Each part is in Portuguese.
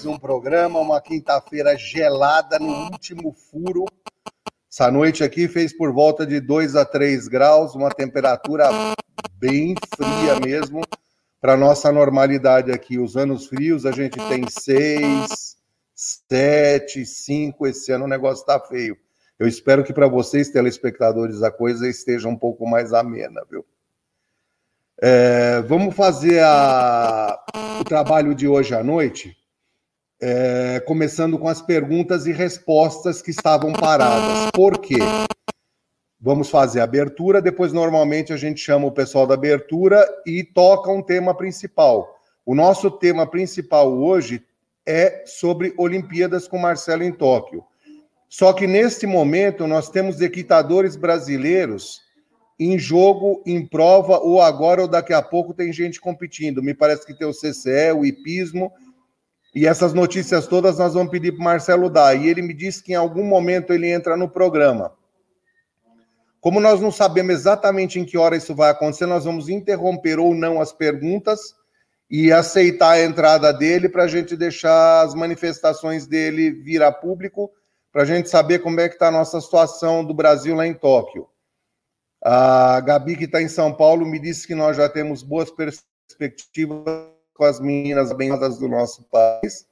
mais um programa, uma quinta-feira gelada no último furo. Essa noite aqui fez por volta de 2 a 3 graus, uma temperatura bem fria mesmo para nossa normalidade aqui. Os anos frios a gente tem 6, 7, 5, esse ano o negócio está feio. Eu espero que para vocês, telespectadores, a coisa esteja um pouco mais amena, viu? É, vamos fazer a, o trabalho de hoje à noite, é, começando com as perguntas e respostas que estavam paradas. Por quê? Vamos fazer a abertura, depois, normalmente, a gente chama o pessoal da abertura e toca um tema principal. O nosso tema principal hoje é sobre Olimpíadas com Marcelo em Tóquio. Só que neste momento nós temos equitadores brasileiros em jogo, em prova, ou agora ou daqui a pouco tem gente competindo. Me parece que tem o CCE, o hipismo, e essas notícias todas nós vamos pedir para o Marcelo dar. E ele me disse que em algum momento ele entra no programa. Como nós não sabemos exatamente em que hora isso vai acontecer, nós vamos interromper ou não as perguntas e aceitar a entrada dele para a gente deixar as manifestações dele vir a público, para a gente saber como é que está a nossa situação do Brasil lá em Tóquio. A Gabi, que está em São Paulo, me disse que nós já temos boas perspectivas com as meninas abençoadas do nosso país,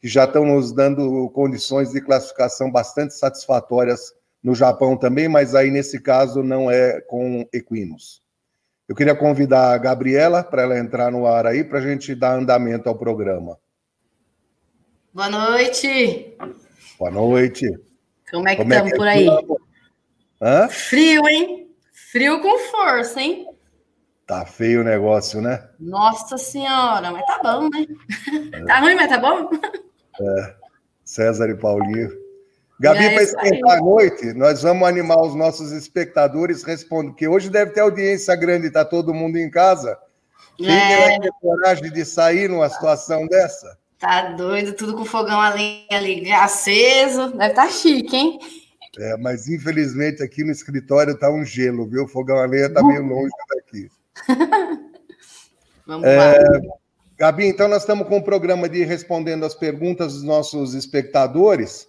que já estão nos dando condições de classificação bastante satisfatórias no Japão também, mas aí nesse caso não é com equinos. Eu queria convidar a Gabriela para ela entrar no ar aí para a gente dar andamento ao programa. Boa noite. Boa noite. Como é que estamos é é por aí? Hã? Frio, hein? Frio com força, hein? Tá feio o negócio, né? Nossa Senhora, mas tá bom, né? É. Tá ruim, mas tá bom? É. César e Paulinho. Gabi, é para esquentar a noite, nós vamos animar os nossos espectadores respondendo, que hoje deve ter audiência grande, tá todo mundo em casa. Quem é. vai ter coragem de sair numa situação dessa? Tá doido, tudo com fogão ali, ali aceso. Deve estar tá chique, hein? É, mas infelizmente aqui no escritório está um gelo, viu? O fogão a lenha está meio longe daqui. Vamos é, lá. Gabi, então nós estamos com o um programa de respondendo as perguntas dos nossos espectadores.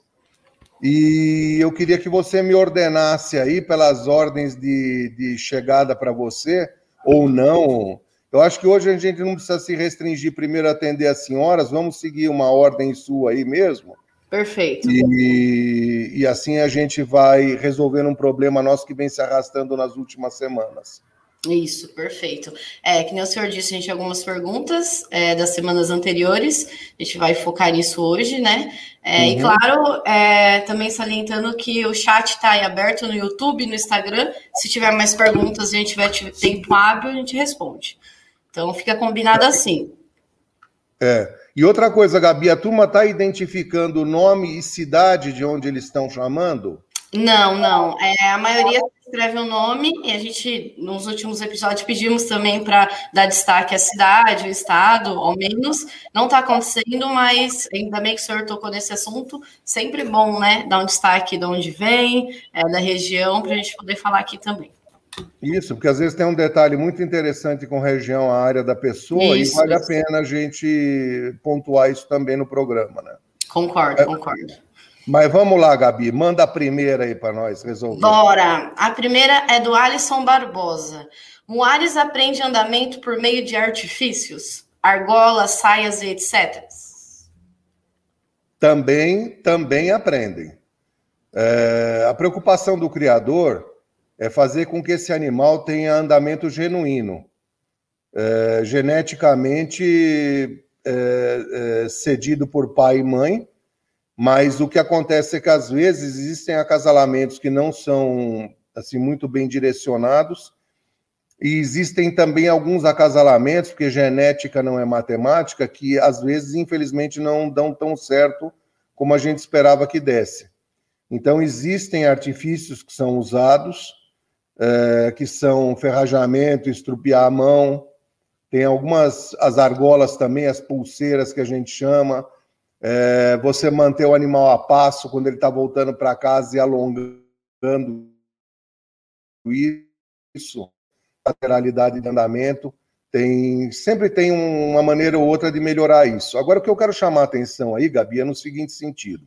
E eu queria que você me ordenasse aí pelas ordens de, de chegada para você, ou não. Eu acho que hoje a gente não precisa se restringir primeiro a atender as senhoras, vamos seguir uma ordem sua aí mesmo. Perfeito. E, e assim a gente vai resolvendo um problema nosso que vem se arrastando nas últimas semanas. Isso, perfeito. É, que nem o senhor disse, a gente tem algumas perguntas é, das semanas anteriores, a gente vai focar nisso hoje, né? É, uhum. E claro, é, também salientando que o chat está aberto no YouTube, no Instagram. Se tiver mais perguntas a gente tiver tempo hábil, a gente responde. Então fica combinado assim. É. E outra coisa, Gabi, a turma está identificando nome e cidade de onde eles estão chamando? Não, não. É, a maioria escreve o um nome e a gente, nos últimos episódios, pedimos também para dar destaque à cidade, ao estado, ao menos. Não está acontecendo, mas ainda bem que o senhor tocou nesse assunto. Sempre bom, né? Dar um destaque de onde vem, é, da região, para a gente poder falar aqui também. Isso, porque às vezes tem um detalhe muito interessante com região, a área da pessoa, isso, e vale isso. a pena a gente pontuar isso também no programa, né? Concordo, é, concordo. Mas vamos lá, Gabi, manda a primeira aí para nós resolver. Bora! A primeira é do Alisson Barbosa. Moares aprende andamento por meio de artifícios, argolas, saias e etc. Também, também aprendem. É, a preocupação do criador é fazer com que esse animal tenha andamento genuíno, é, geneticamente é, é, cedido por pai e mãe, mas o que acontece é que às vezes existem acasalamentos que não são assim muito bem direcionados. E existem também alguns acasalamentos, porque genética não é matemática, que às vezes infelizmente não dão tão certo como a gente esperava que desse. Então existem artifícios que são usados é, que são ferrajamento, estrupiar a mão, tem algumas, as argolas também, as pulseiras que a gente chama, é, você manter o animal a passo quando ele está voltando para casa e alongando isso, lateralidade de andamento, Tem, sempre tem uma maneira ou outra de melhorar isso. Agora, o que eu quero chamar a atenção aí, Gabi, é no seguinte sentido.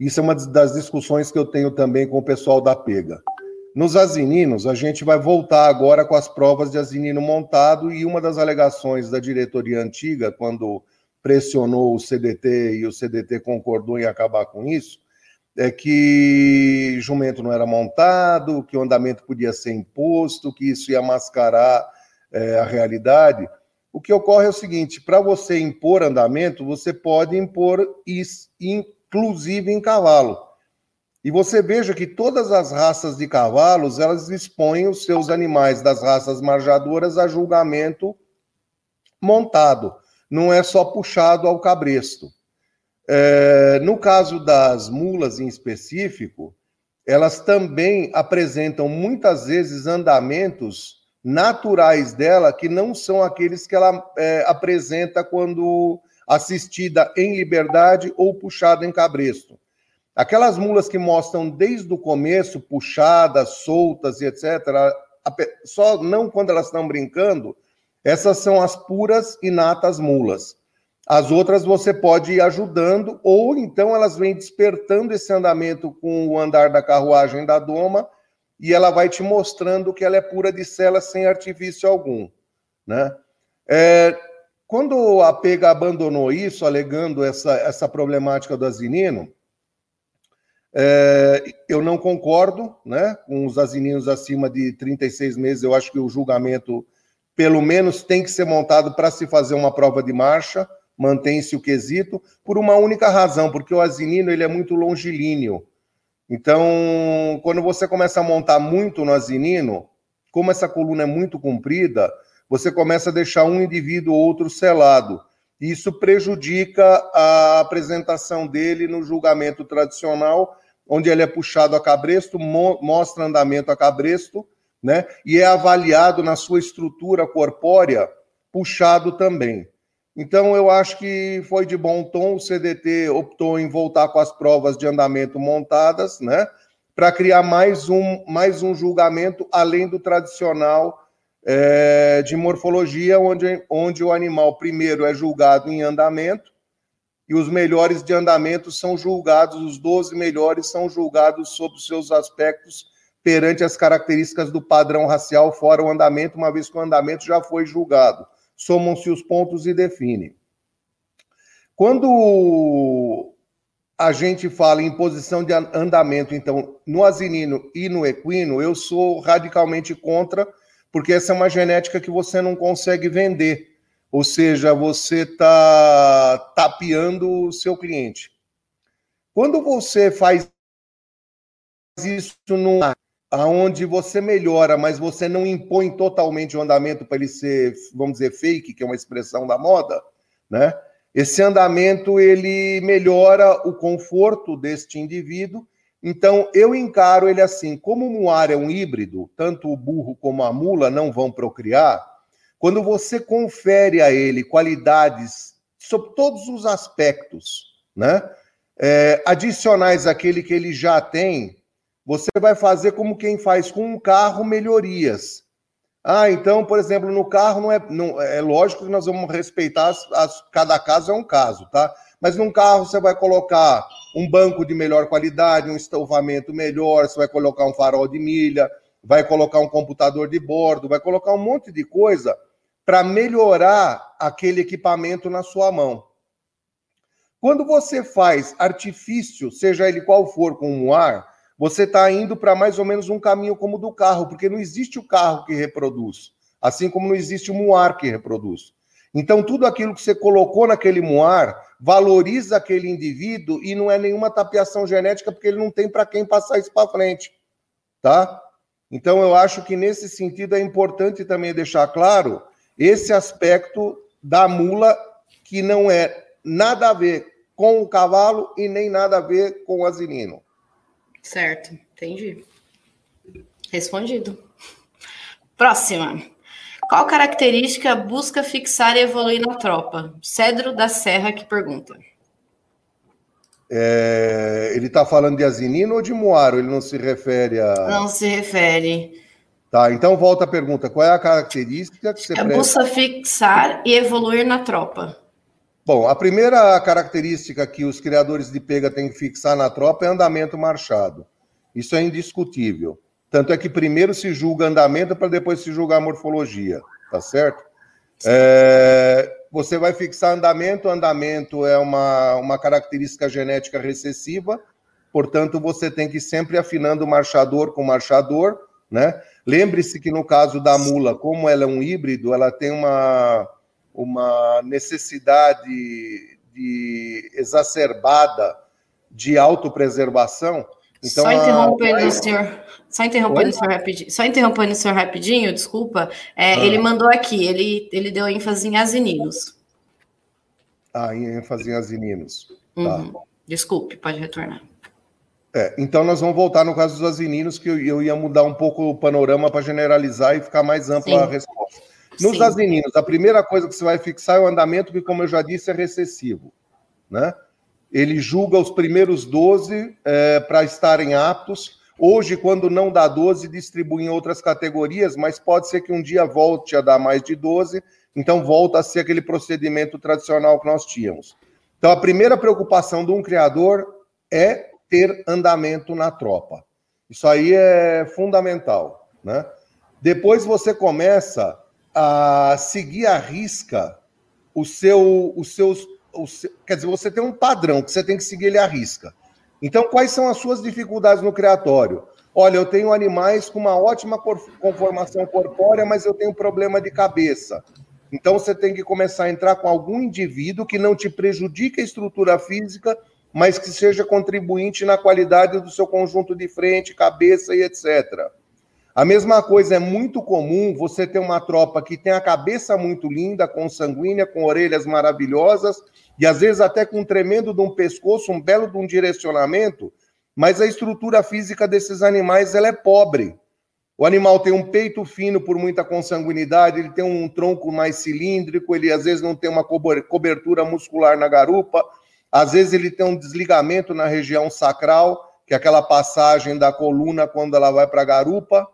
Isso é uma das discussões que eu tenho também com o pessoal da Pega. Nos azininos, a gente vai voltar agora com as provas de azinino montado e uma das alegações da diretoria antiga, quando pressionou o CDT e o CDT concordou em acabar com isso, é que jumento não era montado, que o andamento podia ser imposto, que isso ia mascarar é, a realidade. O que ocorre é o seguinte: para você impor andamento, você pode impor isso, inclusive em cavalo. E você veja que todas as raças de cavalos elas expõem os seus animais das raças marjadoras a julgamento montado, não é só puxado ao cabresto. É, no caso das mulas em específico, elas também apresentam muitas vezes andamentos naturais dela que não são aqueles que ela é, apresenta quando assistida em liberdade ou puxada em cabresto. Aquelas mulas que mostram desde o começo, puxadas, soltas e etc., só não quando elas estão brincando, essas são as puras e natas mulas. As outras você pode ir ajudando, ou então elas vêm despertando esse andamento com o andar da carruagem da doma e ela vai te mostrando que ela é pura de cela sem artifício algum, né? É, quando a Pega abandonou isso, alegando essa, essa problemática do asinino, é, eu não concordo né, com os asininos acima de 36 meses. Eu acho que o julgamento, pelo menos, tem que ser montado para se fazer uma prova de marcha, mantém-se o quesito, por uma única razão, porque o asinino ele é muito longilíneo. Então, quando você começa a montar muito no asinino, como essa coluna é muito comprida, você começa a deixar um indivíduo ou outro selado. Isso prejudica a apresentação dele no julgamento tradicional, onde ele é puxado a cabresto, mo mostra andamento a cabresto, né? E é avaliado na sua estrutura corpórea, puxado também. Então, eu acho que foi de bom tom. O CDT optou em voltar com as provas de andamento montadas, né? Para criar mais um, mais um julgamento além do tradicional é, de morfologia, onde, onde o animal primeiro é julgado em andamento e os melhores de andamento são julgados, os 12 melhores são julgados sob seus aspectos perante as características do padrão racial, fora o andamento, uma vez que o andamento já foi julgado somam-se os pontos e define. Quando a gente fala em posição de andamento, então, no asinino e no equino, eu sou radicalmente contra, porque essa é uma genética que você não consegue vender. Ou seja, você está tapeando o seu cliente. Quando você faz isso numa aonde você melhora, mas você não impõe totalmente o andamento para ele ser, vamos dizer, fake, que é uma expressão da moda, né? Esse andamento ele melhora o conforto deste indivíduo. Então eu encaro ele assim, como o muar é um híbrido, tanto o burro como a mula não vão procriar. Quando você confere a ele qualidades sobre todos os aspectos, né? É, adicionais àquele que ele já tem, você vai fazer como quem faz com um carro melhorias. Ah, então, por exemplo, no carro não é, não, é lógico que nós vamos respeitar as, as, cada caso é um caso, tá? Mas num carro você vai colocar um banco de melhor qualidade, um estofamento melhor, você vai colocar um farol de milha, vai colocar um computador de bordo, vai colocar um monte de coisa para melhorar aquele equipamento na sua mão. Quando você faz artifício, seja ele qual for, com um ar, você está indo para mais ou menos um caminho como o do carro, porque não existe o carro que reproduz, assim como não existe o muar que reproduz. Então, tudo aquilo que você colocou naquele muar valoriza aquele indivíduo e não é nenhuma tapeação genética, porque ele não tem para quem passar isso para frente. Tá? Então, eu acho que nesse sentido é importante também deixar claro esse aspecto da mula, que não é nada a ver com o cavalo e nem nada a ver com o asinino. Certo, entendi. Respondido. Próxima. Qual característica busca fixar e evoluir na tropa? Cedro da Serra que pergunta. É, ele está falando de Asinino ou de Moaro? Ele não se refere a. Não se refere. Tá, então volta a pergunta: qual é a característica que você é busca fixar e evoluir na tropa. Bom, a primeira característica que os criadores de pega têm que fixar na tropa é andamento marchado. Isso é indiscutível. Tanto é que primeiro se julga andamento para depois se julgar morfologia, tá certo? É, você vai fixar andamento, andamento é uma, uma característica genética recessiva, portanto, você tem que ir sempre afinando o marchador com o marchador, né? Lembre-se que no caso da mula, como ela é um híbrido, ela tem uma, uma necessidade de exacerbada de autopreservação. Então, só interrompendo a... o senhor, só interrompendo o senhor rapidinho, só interrompendo o senhor rapidinho, desculpa. É, ah. Ele mandou aqui, ele, ele deu ênfase em asininos. Ah, em ênfase em asininos. Tá. Uhum. Desculpe, pode retornar. É, então nós vamos voltar no caso dos asininos, que eu, eu ia mudar um pouco o panorama para generalizar e ficar mais ampla Sim. a resposta. Nos Sim. a primeira coisa que você vai fixar é o andamento, que, como eu já disse, é recessivo. Né? Ele julga os primeiros 12 é, para estarem aptos. Hoje, quando não dá 12, distribui em outras categorias, mas pode ser que um dia volte a dar mais de 12, então volta a ser aquele procedimento tradicional que nós tínhamos. Então, a primeira preocupação de um criador é ter andamento na tropa. Isso aí é fundamental, né? Depois você começa a seguir à risca o seu, os seus, o seu, quer dizer, você tem um padrão que você tem que seguir ele à risca. Então, quais são as suas dificuldades no criatório? Olha, eu tenho animais com uma ótima conformação corpórea, mas eu tenho problema de cabeça. Então, você tem que começar a entrar com algum indivíduo que não te prejudique a estrutura física mas que seja contribuinte na qualidade do seu conjunto de frente, cabeça e etc. A mesma coisa é muito comum você ter uma tropa que tem a cabeça muito linda, com sanguínea, com orelhas maravilhosas e às vezes até com um tremendo de um pescoço, um belo de um direcionamento, mas a estrutura física desses animais ela é pobre. O animal tem um peito fino por muita consanguinidade, ele tem um tronco mais cilíndrico, ele às vezes não tem uma cobertura muscular na garupa, às vezes ele tem um desligamento na região sacral, que é aquela passagem da coluna quando ela vai para a garupa,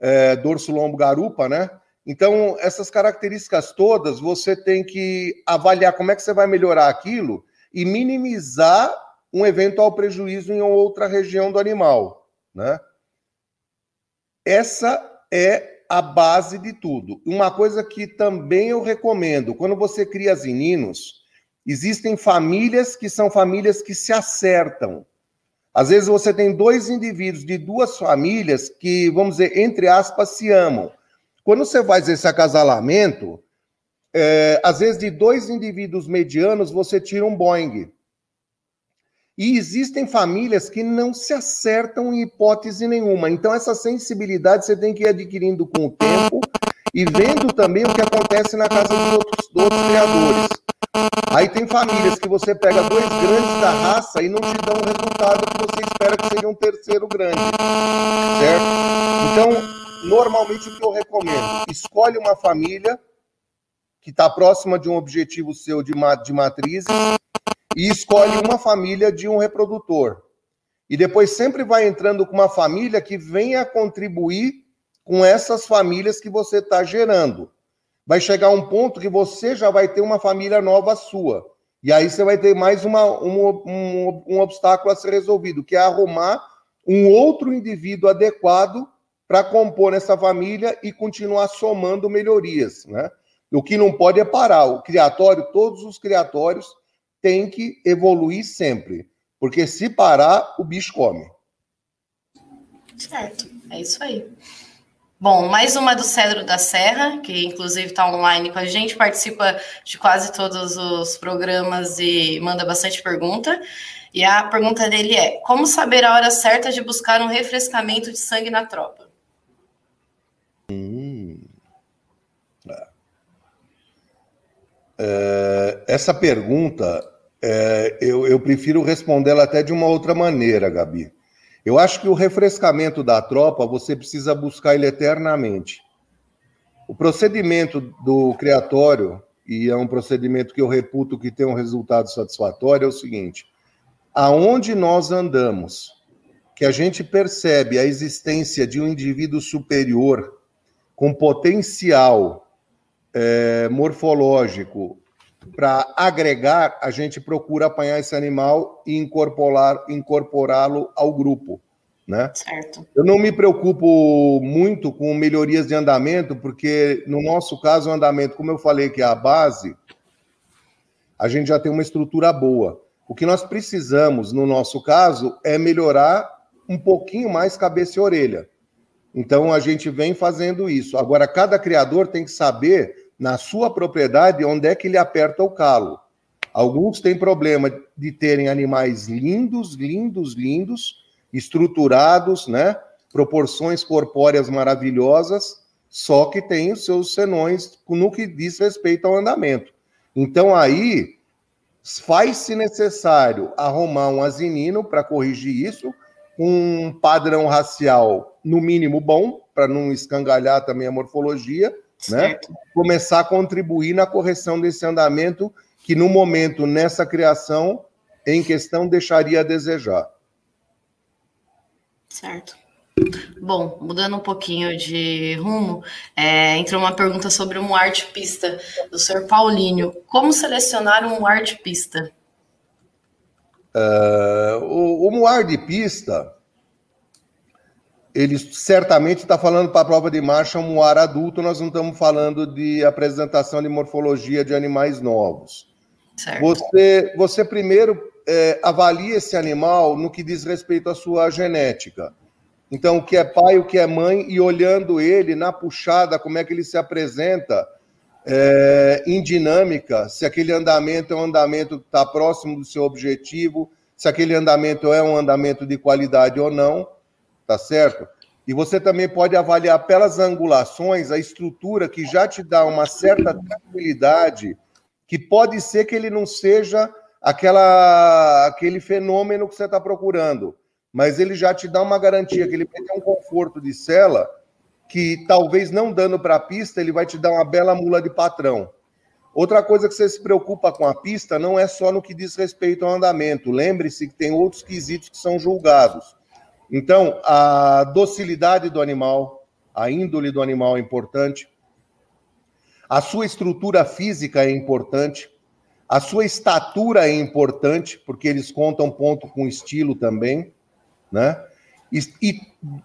é, dorso lombo garupa, né? Então, essas características todas, você tem que avaliar como é que você vai melhorar aquilo e minimizar um eventual prejuízo em outra região do animal, né? Essa é a base de tudo. Uma coisa que também eu recomendo, quando você cria zininos, Existem famílias que são famílias que se acertam. Às vezes você tem dois indivíduos de duas famílias que, vamos dizer, entre aspas, se amam. Quando você faz esse acasalamento, é, às vezes de dois indivíduos medianos você tira um Boeing. E existem famílias que não se acertam em hipótese nenhuma. Então, essa sensibilidade você tem que ir adquirindo com o tempo e vendo também o que acontece na casa dos outros, dos outros criadores. Aí tem famílias que você pega dois grandes da raça e não te dão o resultado que você espera que seja um terceiro grande. Certo? Então, normalmente o que eu recomendo? Escolhe uma família que está próxima de um objetivo seu de, de matrizes e escolhe uma família de um reprodutor. E depois sempre vai entrando com uma família que venha contribuir com essas famílias que você está gerando vai chegar um ponto que você já vai ter uma família nova sua. E aí você vai ter mais uma, um, um, um obstáculo a ser resolvido, que é arrumar um outro indivíduo adequado para compor essa família e continuar somando melhorias, né? O que não pode é parar. O criatório, todos os criatórios têm que evoluir sempre, porque se parar, o bicho come. Certo, é isso aí. Bom, mais uma do Cedro da Serra, que inclusive está online com a gente, participa de quase todos os programas e manda bastante pergunta. E a pergunta dele é: como saber a hora certa de buscar um refrescamento de sangue na tropa? Hum. É, é essa pergunta, é, eu, eu prefiro respondê-la até de uma outra maneira, Gabi. Eu acho que o refrescamento da tropa você precisa buscar ele eternamente. O procedimento do criatório, e é um procedimento que eu reputo que tem um resultado satisfatório, é o seguinte: aonde nós andamos, que a gente percebe a existência de um indivíduo superior com potencial é, morfológico para agregar, a gente procura apanhar esse animal e incorporar, incorporá-lo ao grupo. Né? Certo. Eu não me preocupo muito com melhorias de andamento, porque no nosso caso, o andamento, como eu falei que é a base, a gente já tem uma estrutura boa. O que nós precisamos, no nosso caso, é melhorar um pouquinho mais cabeça e orelha. Então a gente vem fazendo isso. Agora, cada criador tem que saber, na sua propriedade, onde é que ele aperta o calo. Alguns têm problema de terem animais lindos, lindos, lindos, estruturados, né? Proporções corpóreas maravilhosas, só que tem os seus senões no que diz respeito ao andamento. Então aí faz-se necessário arrumar um asinino para corrigir isso, um padrão racial no mínimo bom, para não escangalhar também a morfologia, né? Começar a contribuir na correção desse andamento que no momento nessa criação em questão deixaria a desejar. Certo. Bom, mudando um pouquinho de rumo, é, entrou uma pergunta sobre um arte pista do senhor Paulinho. Como selecionar um arte pista? Uh, o, o Moar de pista, ele certamente está falando para a prova de marcha um Moar adulto, nós não estamos falando de apresentação de morfologia de animais novos. Certo. Você, você primeiro é, avalia esse animal no que diz respeito à sua genética. Então, o que é pai, o que é mãe, e olhando ele na puxada, como é que ele se apresenta é, em dinâmica, se aquele andamento é um andamento que está próximo do seu objetivo, se aquele andamento é um andamento de qualidade ou não, tá certo? E você também pode avaliar pelas angulações a estrutura que já te dá uma certa tranquilidade, que pode ser que ele não seja aquela, aquele fenômeno que você está procurando, mas ele já te dá uma garantia que ele vai ter um conforto de cela que talvez não dando para a pista, ele vai te dar uma bela mula de patrão. Outra coisa que você se preocupa com a pista não é só no que diz respeito ao andamento. Lembre-se que tem outros quesitos que são julgados. Então, a docilidade do animal, a índole do animal é importante. A sua estrutura física é importante. A sua estatura é importante, porque eles contam ponto com estilo também, né? E, e,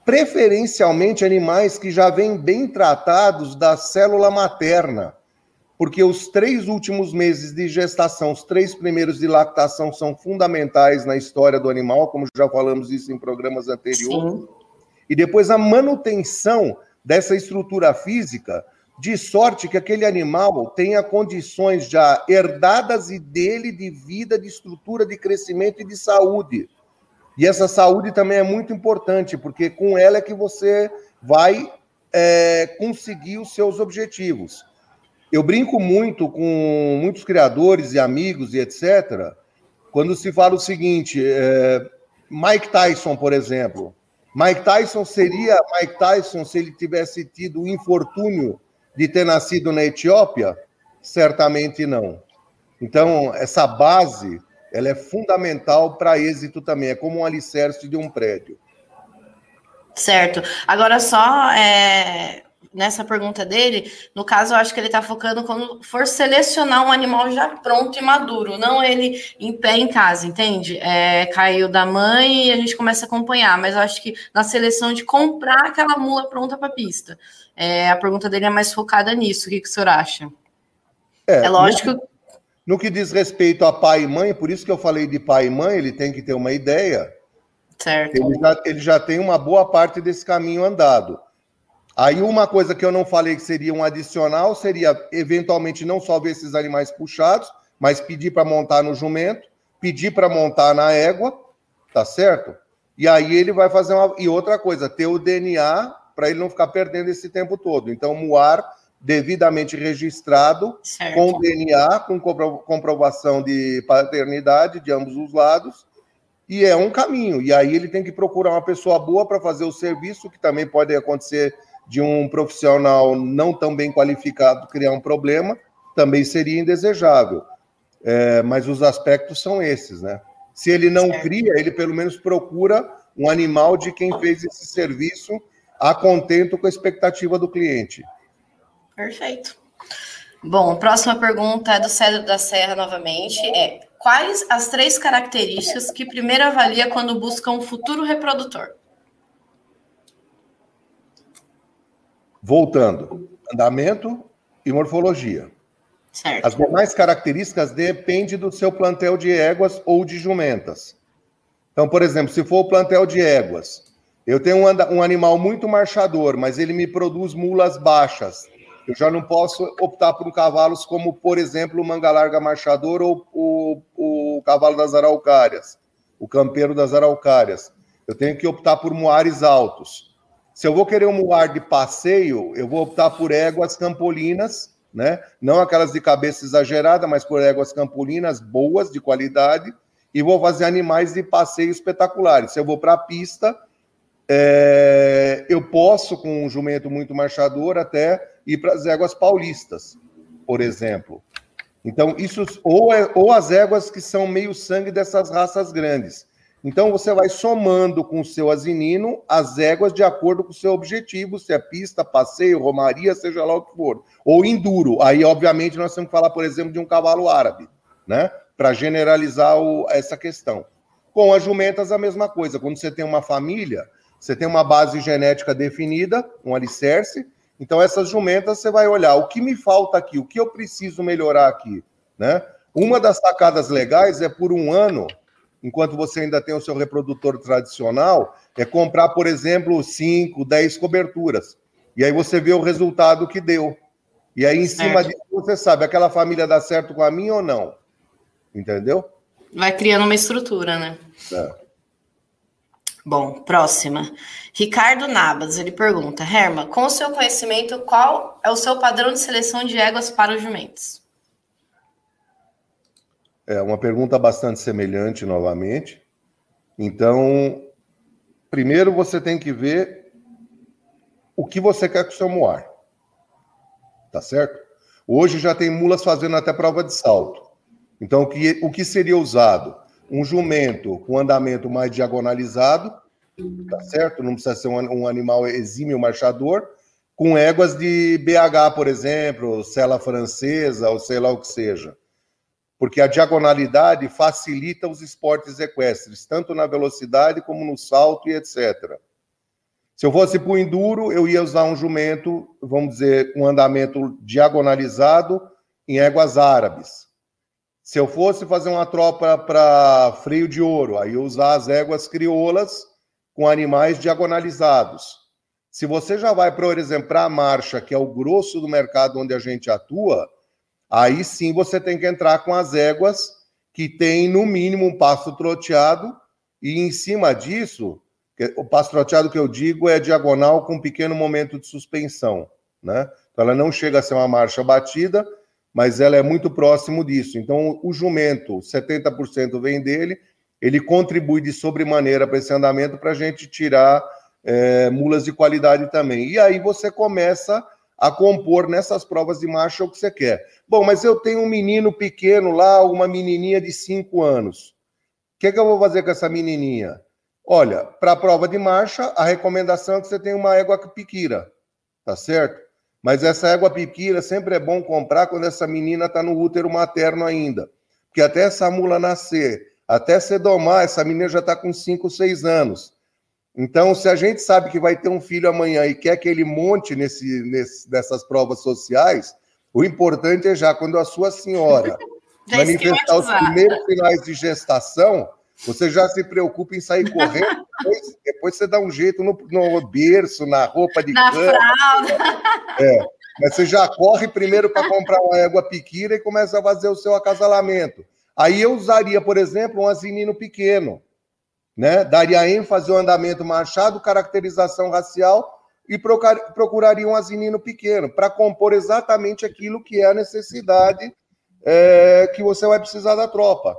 preferencialmente animais que já vêm bem tratados da célula materna, porque os três últimos meses de gestação, os três primeiros de lactação são fundamentais na história do animal, como já falamos isso em programas anteriores. Sim. E depois a manutenção dessa estrutura física de sorte que aquele animal tenha condições já herdadas e dele de vida, de estrutura, de crescimento e de saúde. E essa saúde também é muito importante, porque com ela é que você vai é, conseguir os seus objetivos. Eu brinco muito com muitos criadores e amigos e etc., quando se fala o seguinte: é, Mike Tyson, por exemplo. Mike Tyson seria Mike Tyson se ele tivesse tido o infortúnio de ter nascido na Etiópia? Certamente não. Então, essa base, ela é fundamental para êxito também, é como um alicerce de um prédio. Certo. Agora, só é, nessa pergunta dele, no caso, eu acho que ele está focando quando for selecionar um animal já pronto e maduro, não ele em pé em casa, entende? É, caiu da mãe e a gente começa a acompanhar, mas eu acho que na seleção de comprar aquela mula pronta para pista. É, a pergunta dele é mais focada nisso. O que, que o senhor acha? É, é lógico. No, no que diz respeito a pai e mãe, por isso que eu falei de pai e mãe, ele tem que ter uma ideia. Certo. Ele já, ele já tem uma boa parte desse caminho andado. Aí uma coisa que eu não falei que seria um adicional seria eventualmente não só ver esses animais puxados, mas pedir para montar no jumento, pedir para montar na égua, tá certo? E aí ele vai fazer uma e outra coisa, ter o DNA para ele não ficar perdendo esse tempo todo. Então, Muar devidamente registrado, certo. com DNA, com comprovação de paternidade de ambos os lados, e é um caminho. E aí ele tem que procurar uma pessoa boa para fazer o serviço, que também pode acontecer de um profissional não tão bem qualificado criar um problema, também seria indesejável. É, mas os aspectos são esses, né? Se ele não certo. cria, ele pelo menos procura um animal de quem fez esse serviço a contento com a expectativa do cliente. Perfeito. Bom, próxima pergunta é do Cedro da Serra novamente. É quais as três características que primeiro avalia quando busca um futuro reprodutor? Voltando, andamento e morfologia. Certo. As demais características dependem do seu plantel de éguas ou de jumentas. Então, por exemplo, se for o plantel de éguas, eu tenho um, um animal muito marchador, mas ele me produz mulas baixas. Eu já não posso optar por um cavalos como, por exemplo, o manga larga marchador ou o, o cavalo das araucárias, o campeiro das araucárias. Eu tenho que optar por moares altos. Se eu vou querer um moar de passeio, eu vou optar por éguas campolinas, né? Não aquelas de cabeça exagerada, mas por éguas campolinas boas, de qualidade, e vou fazer animais de passeio espetaculares. Se eu vou para a pista, é, eu posso, com um jumento muito marchador, até ir para as éguas paulistas, por exemplo. Então, isso, ou, é, ou as éguas que são meio sangue dessas raças grandes. Então, você vai somando com o seu asinino as éguas de acordo com o seu objetivo, se é pista, passeio, romaria, seja lá o que for. Ou enduro. Aí, obviamente, nós temos que falar, por exemplo, de um cavalo árabe, né? Para generalizar o, essa questão. Com as jumentas, a mesma coisa. Quando você tem uma família, você tem uma base genética definida, um alicerce, então, essas jumentas você vai olhar o que me falta aqui, o que eu preciso melhorar aqui. Né? Uma das sacadas legais é por um ano, enquanto você ainda tem o seu reprodutor tradicional, é comprar, por exemplo, 5, 10 coberturas. E aí você vê o resultado que deu. E aí, em cima disso, você sabe, aquela família dá certo com a minha ou não. Entendeu? Vai criando uma estrutura, né? É. Bom, próxima. Ricardo Nabas, ele pergunta: Herma, com o seu conhecimento, qual é o seu padrão de seleção de éguas para os jumentos? É uma pergunta bastante semelhante, novamente. Então, primeiro você tem que ver o que você quer com o seu moar. Tá certo? Hoje já tem mulas fazendo até prova de salto. Então, o que, o que seria usado? um jumento com andamento mais diagonalizado, tá certo? Não precisa ser um, um animal exímio marchador, com éguas de BH, por exemplo, cela francesa, ou sei lá o que seja. Porque a diagonalidade facilita os esportes equestres, tanto na velocidade como no salto e etc. Se eu fosse para o enduro, eu ia usar um jumento, vamos dizer, um andamento diagonalizado em éguas árabes. Se eu fosse fazer uma tropa para freio de ouro, aí eu usar as éguas crioulas com animais diagonalizados. Se você já vai, por exemplo, para a marcha, que é o grosso do mercado onde a gente atua, aí sim você tem que entrar com as éguas que tem no mínimo um passo troteado e em cima disso, o passo troteado que eu digo é diagonal com um pequeno momento de suspensão, né? Então ela não chega a ser uma marcha batida, mas ela é muito próximo disso. Então, o jumento, 70% vem dele, ele contribui de sobremaneira para esse andamento para a gente tirar é, mulas de qualidade também. E aí você começa a compor nessas provas de marcha o que você quer. Bom, mas eu tenho um menino pequeno lá, uma menininha de 5 anos. O que, é que eu vou fazer com essa menininha? Olha, para a prova de marcha, a recomendação é que você tenha uma égua piquira, tá certo? Mas essa égua piquira sempre é bom comprar quando essa menina está no útero materno ainda. Porque até essa mula nascer, até se domar, essa menina já está com 5, 6 anos. Então, se a gente sabe que vai ter um filho amanhã e quer que ele monte nesse, nesse, nessas provas sociais, o importante é já quando a sua senhora manifestar os primeiros sinais de gestação, você já se preocupa em sair correndo, depois, depois você dá um jeito no, no berço, na roupa de na cama. fralda. É, mas você já corre primeiro para comprar uma égua piquira e começa a fazer o seu acasalamento. Aí eu usaria, por exemplo, um asinino pequeno, né? Daria ênfase ao andamento machado, caracterização racial e procuraria um asinino pequeno para compor exatamente aquilo que é a necessidade é, que você vai precisar da tropa.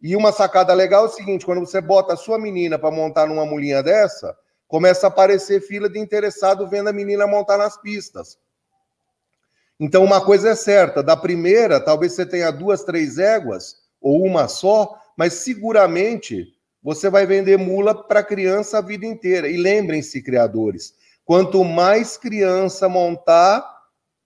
E uma sacada legal é o seguinte: quando você bota a sua menina para montar numa mulinha dessa, começa a aparecer fila de interessado vendo a menina montar nas pistas. Então, uma coisa é certa: da primeira, talvez você tenha duas, três éguas, ou uma só, mas seguramente você vai vender mula para criança a vida inteira. E lembrem-se, criadores, quanto mais criança montar,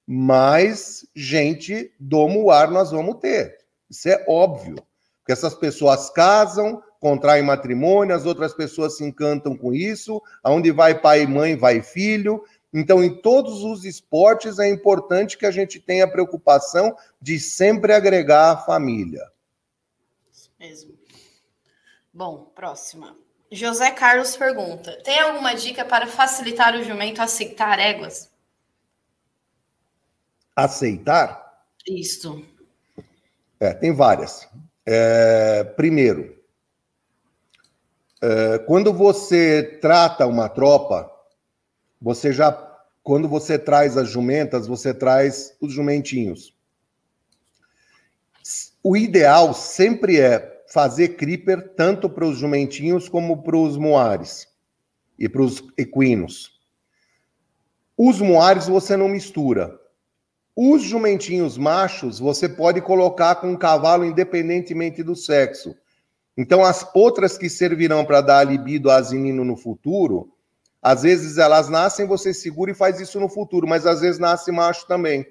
mais gente do muar nós vamos ter. Isso é óbvio. Porque essas pessoas casam, contraem matrimônio, as outras pessoas se encantam com isso. Aonde vai pai e mãe, vai filho. Então, em todos os esportes, é importante que a gente tenha a preocupação de sempre agregar a família. Isso mesmo. Bom, próxima. José Carlos pergunta: tem alguma dica para facilitar o jumento a aceitar éguas? Aceitar? Isso. É, tem várias. É, primeiro, é, quando você trata uma tropa, você já, quando você traz as jumentas, você traz os jumentinhos. O ideal sempre é fazer creeper tanto para os jumentinhos como para os moares e para os equinos. Os moares você não mistura. Os jumentinhos machos você pode colocar com um cavalo independentemente do sexo. Então, as potras que servirão para dar libido a asinino no futuro, às vezes elas nascem, você segura e faz isso no futuro, mas às vezes nasce macho também.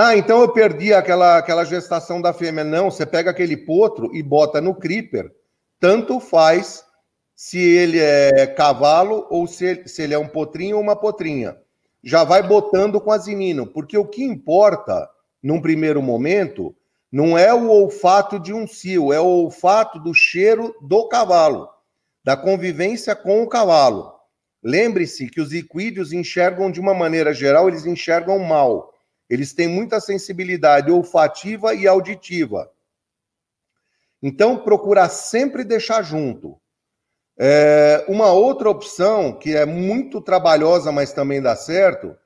Ah, então eu perdi aquela, aquela gestação da fêmea. Não, você pega aquele potro e bota no creeper. Tanto faz se ele é cavalo ou se ele, se ele é um potrinho ou uma potrinha já vai botando com asinino, porque o que importa, num primeiro momento, não é o olfato de um cio, é o olfato do cheiro do cavalo, da convivência com o cavalo. Lembre-se que os equídeos enxergam de uma maneira geral, eles enxergam mal. Eles têm muita sensibilidade olfativa e auditiva. Então, procurar sempre deixar junto. É, uma outra opção, que é muito trabalhosa, mas também dá certo,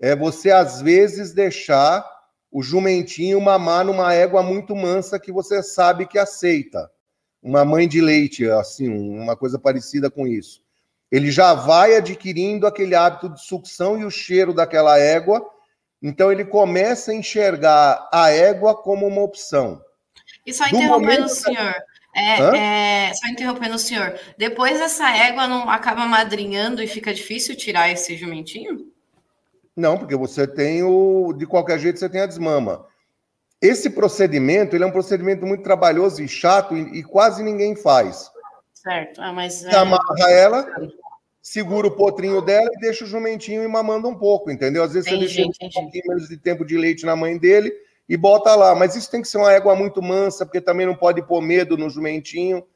é você, às vezes, deixar o jumentinho mamar numa égua muito mansa que você sabe que aceita. Uma mãe de leite, assim, uma coisa parecida com isso. Ele já vai adquirindo aquele hábito de sucção e o cheiro daquela égua, então ele começa a enxergar a égua como uma opção. E só interrompendo o senhor, é, é, só interrompendo o senhor, depois essa égua não acaba madrinhando e fica difícil tirar esse jumentinho? Não, porque você tem o. De qualquer jeito, você tem a desmama. Esse procedimento ele é um procedimento muito trabalhoso e chato e, e quase ninguém faz. Certo, ah, mas. Você é... amarra ela, segura o potrinho dela e deixa o jumentinho e mamando um pouco, entendeu? Às vezes entendi, você deixa entendi. um pouquinho menos de tempo de leite na mãe dele e bota lá. Mas isso tem que ser uma égua muito mansa, porque também não pode pôr medo no jumentinho.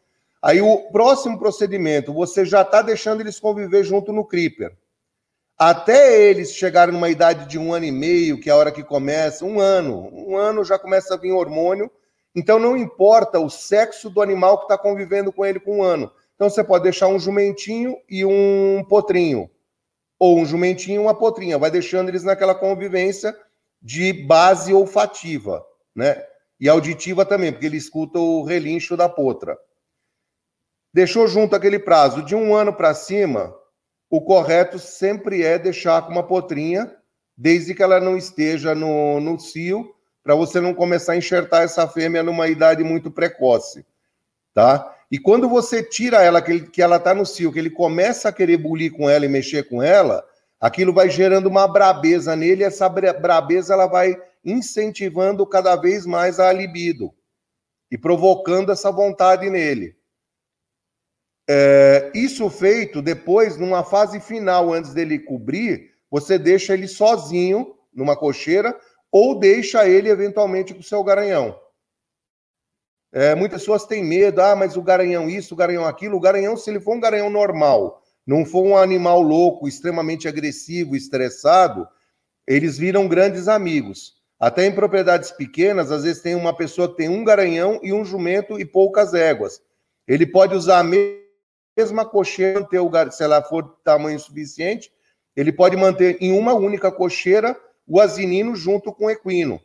Aí o próximo procedimento, você já está deixando eles conviver junto no creeper. Até eles chegarem numa idade de um ano e meio, que é a hora que começa, um ano, um ano já começa a vir hormônio. Então não importa o sexo do animal que está convivendo com ele com um ano. Então você pode deixar um jumentinho e um potrinho. Ou um jumentinho e uma potrinha. Vai deixando eles naquela convivência de base olfativa, né? E auditiva também, porque ele escuta o relincho da potra. Deixou junto aquele prazo de um ano para cima, o correto sempre é deixar com uma potrinha, desde que ela não esteja no, no cio, para você não começar a enxertar essa fêmea numa idade muito precoce, tá? E quando você tira ela, que, ele, que ela está no cio, que ele começa a querer bulir com ela e mexer com ela, aquilo vai gerando uma brabeza nele, e essa brabeza ela vai incentivando cada vez mais a libido e provocando essa vontade nele. É, isso feito depois, numa fase final, antes dele cobrir, você deixa ele sozinho numa cocheira ou deixa ele eventualmente com o seu garanhão. É, muitas pessoas têm medo, ah, mas o garanhão isso, o garanhão aquilo. O garanhão, se ele for um garanhão normal, não for um animal louco, extremamente agressivo, estressado, eles viram grandes amigos. Até em propriedades pequenas, às vezes tem uma pessoa que tem um garanhão e um jumento e poucas éguas. Ele pode usar a mesma cocheira, se ela for tamanho suficiente, ele pode manter em uma única cocheira o asinino junto com o equino.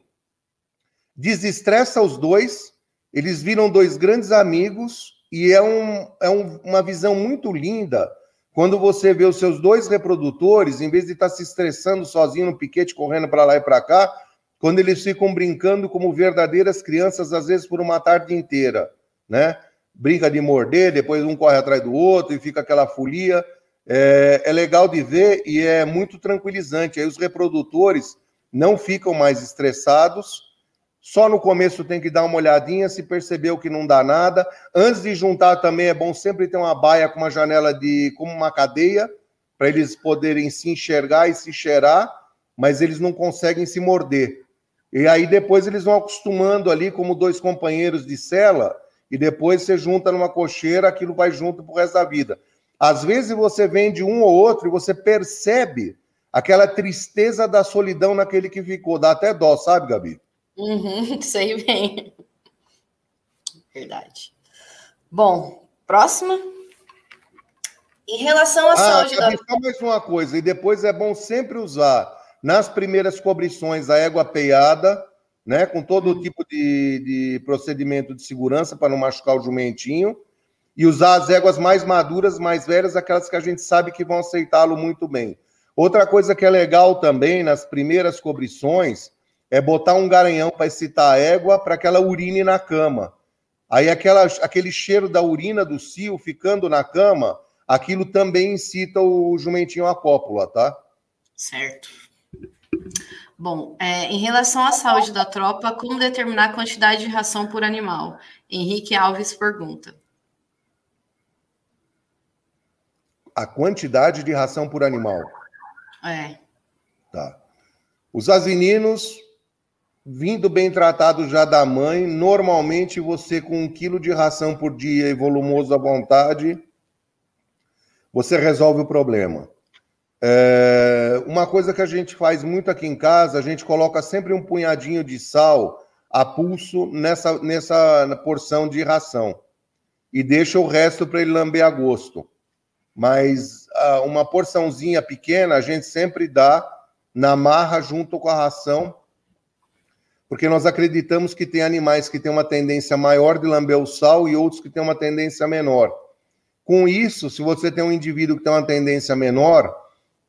Desestressa os dois, eles viram dois grandes amigos e é, um, é um, uma visão muito linda quando você vê os seus dois reprodutores, em vez de estar se estressando sozinho no piquete, correndo para lá e para cá, quando eles ficam brincando como verdadeiras crianças, às vezes por uma tarde inteira, né? brinca de morder, depois um corre atrás do outro e fica aquela folia. É, é legal de ver e é muito tranquilizante. Aí os reprodutores não ficam mais estressados. Só no começo tem que dar uma olhadinha, se percebeu que não dá nada. Antes de juntar também é bom sempre ter uma baia com uma janela de como uma cadeia, para eles poderem se enxergar e se cheirar, mas eles não conseguem se morder. E aí depois eles vão acostumando ali como dois companheiros de cela, e depois você junta numa cocheira, aquilo vai junto pro resto da vida. Às vezes você vende um ou outro e você percebe aquela tristeza da solidão naquele que ficou. Dá até dó, sabe, Gabi? Uhum, sei bem. Verdade. Bom, próxima. Em relação à ah, saúde da. Só mais uma coisa, e depois é bom sempre usar nas primeiras cobrições a égua peiada, né, com todo uhum. tipo de, de procedimento de segurança para não machucar o jumentinho e usar as éguas mais maduras, mais velhas, aquelas que a gente sabe que vão aceitá-lo muito bem. Outra coisa que é legal também nas primeiras cobrições é botar um garanhão para excitar a égua para que ela urine na cama. Aí aquela, aquele cheiro da urina do cio ficando na cama, aquilo também incita o jumentinho à cópula, tá? Certo. Bom, é, em relação à saúde da tropa, como determinar a quantidade de ração por animal? Henrique Alves pergunta. a quantidade de ração por animal. É. Tá. Os asininos, vindo bem tratados já da mãe, normalmente você com um quilo de ração por dia e volumoso à vontade, você resolve o problema. É, uma coisa que a gente faz muito aqui em casa, a gente coloca sempre um punhadinho de sal a pulso nessa, nessa porção de ração e deixa o resto para ele lamber a gosto mas uma porçãozinha pequena a gente sempre dá na marra junto com a ração, porque nós acreditamos que tem animais que têm uma tendência maior de lamber o sal e outros que têm uma tendência menor. Com isso, se você tem um indivíduo que tem uma tendência menor,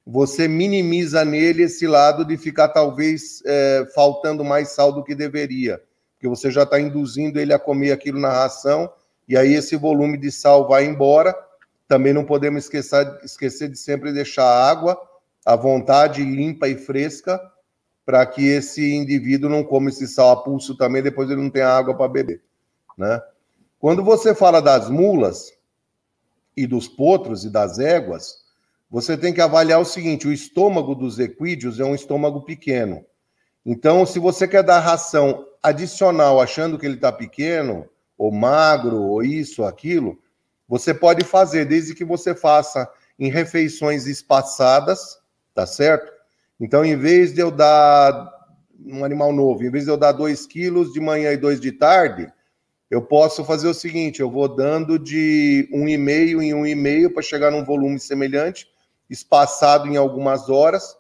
você minimiza nele esse lado de ficar talvez é, faltando mais sal do que deveria, porque você já está induzindo ele a comer aquilo na ração e aí esse volume de sal vai embora também não podemos esquecer, esquecer de sempre deixar a água à vontade, limpa e fresca, para que esse indivíduo não coma esse sal a pulso também, depois ele não tenha água para beber. Né? Quando você fala das mulas e dos potros e das éguas, você tem que avaliar o seguinte: o estômago dos equídeos é um estômago pequeno. Então, se você quer dar ração adicional achando que ele está pequeno, ou magro, ou isso, aquilo, você pode fazer, desde que você faça em refeições espaçadas, tá certo? Então, em vez de eu dar um animal novo, em vez de eu dar 2 quilos de manhã e 2 de tarde, eu posso fazer o seguinte: eu vou dando de 1,5 em 1,5 para chegar num volume semelhante, espaçado em algumas horas.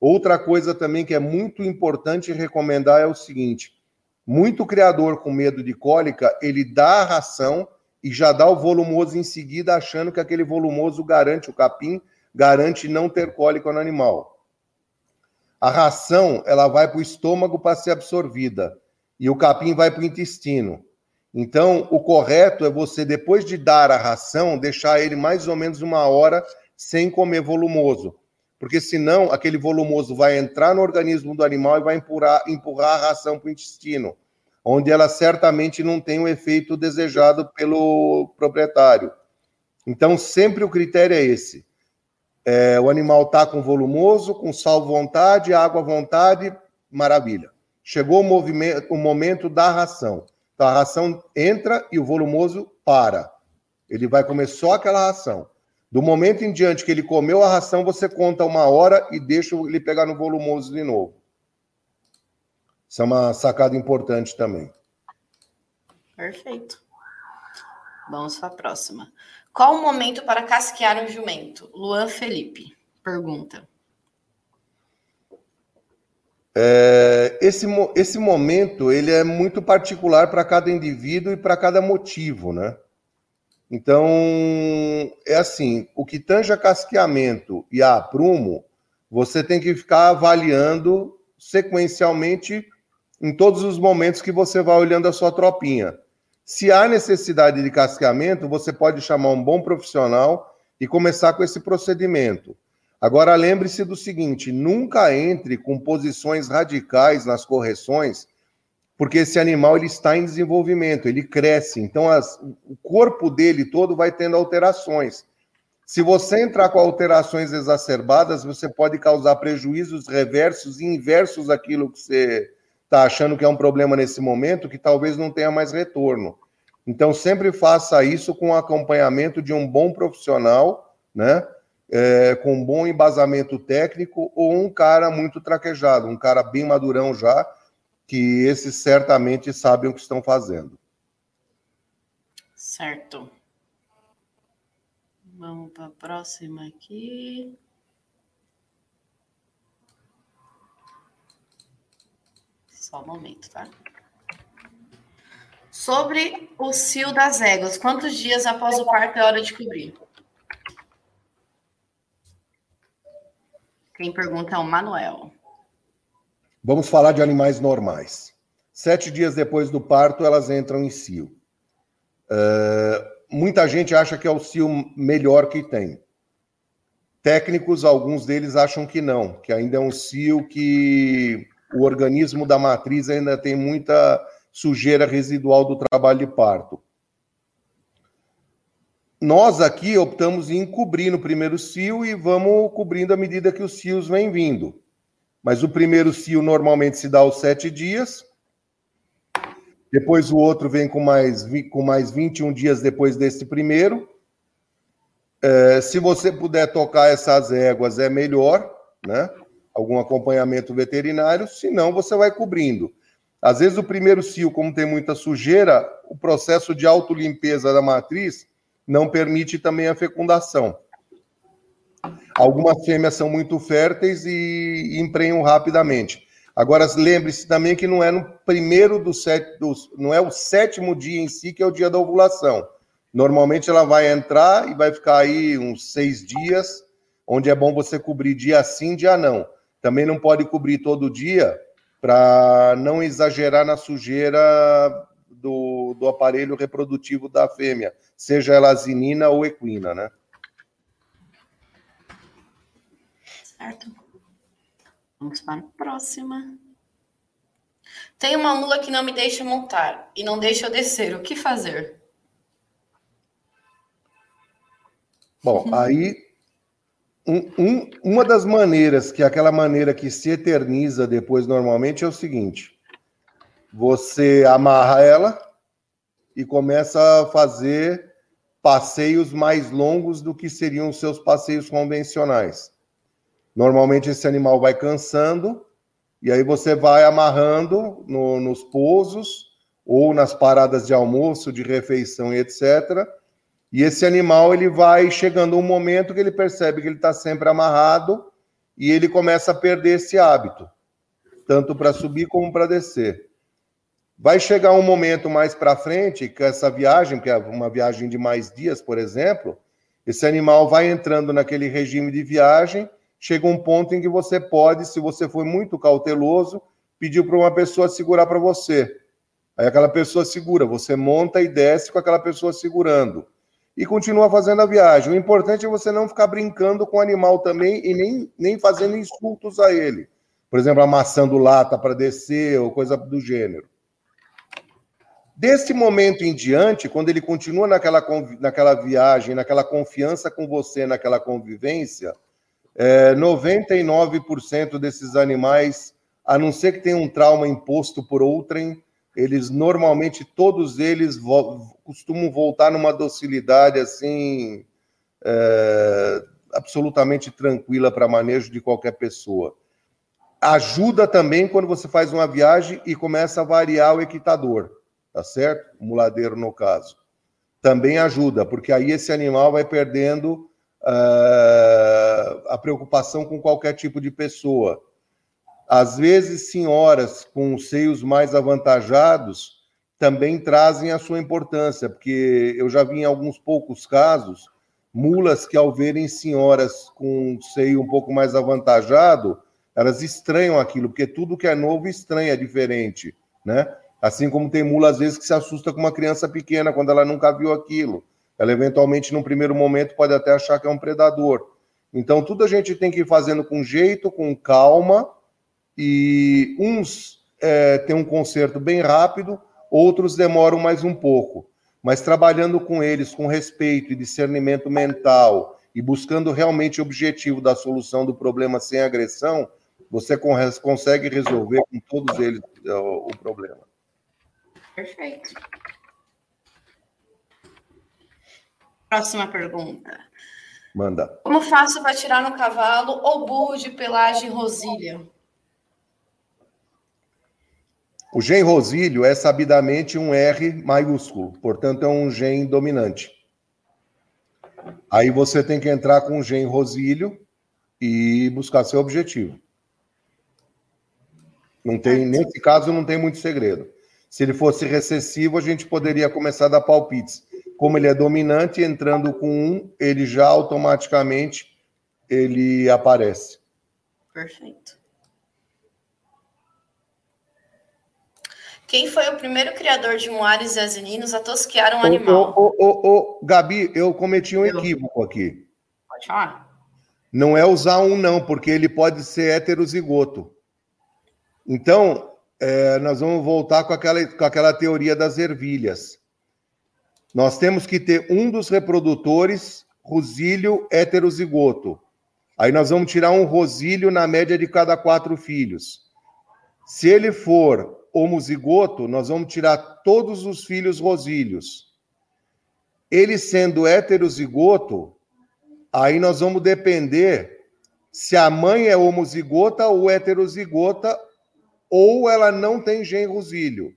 Outra coisa também que é muito importante recomendar é o seguinte: muito criador com medo de cólica, ele dá a ração e já dá o volumoso em seguida, achando que aquele volumoso garante o capim, garante não ter cólica no animal. A ração ela vai para o estômago para ser absorvida e o capim vai para o intestino. Então, o correto é você, depois de dar a ração, deixar ele mais ou menos uma hora sem comer volumoso. Porque senão aquele volumoso vai entrar no organismo do animal e vai empurrar, empurrar a ração para o intestino onde ela certamente não tem o efeito desejado pelo proprietário. Então, sempre o critério é esse. É, o animal está com volumoso, com sal vontade, água vontade, maravilha. Chegou o, o momento da ração. Então, a ração entra e o volumoso para. Ele vai comer só aquela ração. Do momento em diante que ele comeu a ração, você conta uma hora e deixa ele pegar no volumoso de novo. Isso é uma sacada importante também. Perfeito. Vamos para a próxima. Qual o momento para casquear um jumento? Luan Felipe pergunta. É, esse, esse momento ele é muito particular para cada indivíduo e para cada motivo, né? Então, é assim, o que tange a casqueamento e a aprumo, você tem que ficar avaliando sequencialmente em todos os momentos que você vai olhando a sua tropinha. Se há necessidade de casqueamento, você pode chamar um bom profissional e começar com esse procedimento. Agora, lembre-se do seguinte: nunca entre com posições radicais nas correções, porque esse animal ele está em desenvolvimento, ele cresce, então as, o corpo dele todo vai tendo alterações. Se você entrar com alterações exacerbadas, você pode causar prejuízos reversos e inversos àquilo que você está achando que é um problema nesse momento, que talvez não tenha mais retorno. Então, sempre faça isso com acompanhamento de um bom profissional, né? É, com um bom embasamento técnico ou um cara muito traquejado, um cara bem madurão já, que esses certamente sabem o que estão fazendo. Certo. Vamos para a próxima aqui. Só um momento, tá? Sobre o cio das éguas, quantos dias após o parto é hora de cobrir? Quem pergunta é o Manuel. Vamos falar de animais normais. Sete dias depois do parto, elas entram em cio. Uh, muita gente acha que é o cio melhor que tem. Técnicos, alguns deles acham que não, que ainda é um cio que o organismo da matriz ainda tem muita sujeira residual do trabalho de parto. Nós aqui optamos em cobrir no primeiro cio e vamos cobrindo à medida que os cios vêm vindo. Mas o primeiro cio normalmente se dá aos sete dias, depois o outro vem com mais, com mais 21 dias depois desse primeiro. É, se você puder tocar essas éguas, é melhor, né? Algum acompanhamento veterinário, senão você vai cobrindo. Às vezes o primeiro cio, como tem muita sujeira, o processo de autolimpeza da matriz não permite também a fecundação. Algumas fêmeas são muito férteis e emprenham rapidamente. Agora, lembre-se também que não é no primeiro do sete, não é o sétimo dia em si que é o dia da ovulação. Normalmente ela vai entrar e vai ficar aí uns seis dias, onde é bom você cobrir dia sim, dia não. Também não pode cobrir todo dia para não exagerar na sujeira do, do aparelho reprodutivo da fêmea, seja ela asinina ou equina, né? Certo. Vamos para a próxima. Tem uma mula que não me deixa montar e não deixa eu descer. O que fazer? Bom, aí um, um, uma das maneiras, que aquela maneira que se eterniza depois normalmente, é o seguinte: você amarra ela e começa a fazer passeios mais longos do que seriam os seus passeios convencionais. Normalmente esse animal vai cansando, e aí você vai amarrando no, nos pousos ou nas paradas de almoço, de refeição e etc. E esse animal ele vai chegando um momento que ele percebe que ele está sempre amarrado e ele começa a perder esse hábito, tanto para subir como para descer. Vai chegar um momento mais para frente que essa viagem, que é uma viagem de mais dias, por exemplo, esse animal vai entrando naquele regime de viagem chega um ponto em que você pode, se você for muito cauteloso, pedir para uma pessoa segurar para você. Aí aquela pessoa segura, você monta e desce com aquela pessoa segurando. E continua fazendo a viagem. O importante é você não ficar brincando com o animal também e nem, nem fazendo insultos a ele. Por exemplo, amassando lata para descer ou coisa do gênero. Desse momento em diante, quando ele continua naquela, naquela viagem, naquela confiança com você, naquela convivência, é, 99% desses animais, a não ser que tenham um trauma imposto por outrem, eles normalmente, todos eles vo costumam voltar numa docilidade assim, é, absolutamente tranquila para manejo de qualquer pessoa. Ajuda também quando você faz uma viagem e começa a variar o equitador, tá certo? O muladeiro, no caso. Também ajuda, porque aí esse animal vai perdendo uh, a preocupação com qualquer tipo de pessoa. Às vezes, senhoras com seios mais avantajados também trazem a sua importância, porque eu já vi em alguns poucos casos mulas que, ao verem senhoras com seio um pouco mais avantajado, elas estranham aquilo, porque tudo que é novo estranha, é diferente, né? Assim como tem mula, às vezes, que se assusta com uma criança pequena quando ela nunca viu aquilo. Ela, eventualmente, num primeiro momento, pode até achar que é um predador. Então, tudo a gente tem que ir fazendo com jeito, com calma, e uns é, têm um conserto bem rápido, outros demoram mais um pouco. Mas trabalhando com eles com respeito e discernimento mental e buscando realmente o objetivo da solução do problema sem agressão, você consegue resolver com todos eles é, o problema. Perfeito. Próxima pergunta. Manda. Como faço para tirar no cavalo ou burro de pelagem rosilha? O gen rosílio é sabidamente um R maiúsculo, portanto é um gen dominante. Aí você tem que entrar com o gen rosílio e buscar seu objetivo. Não tem, nesse caso não tem muito segredo. Se ele fosse recessivo, a gente poderia começar a dar palpites. Como ele é dominante, entrando com um, ele já automaticamente ele aparece. Perfeito. Quem foi o primeiro criador de moares e asininos a tosquear um animal? Ô, ô, ô, Gabi, eu cometi um equívoco aqui. Pode falar. Não é usar um, não, porque ele pode ser heterozigoto. Então, é, nós vamos voltar com aquela, com aquela teoria das ervilhas. Nós temos que ter um dos reprodutores rosílio heterozigoto. Aí nós vamos tirar um rosílio na média de cada quatro filhos. Se ele for homozigoto, nós vamos tirar todos os filhos rosílios. Ele sendo heterozigoto, aí nós vamos depender se a mãe é homozigota ou heterozigota ou ela não tem genrosílio,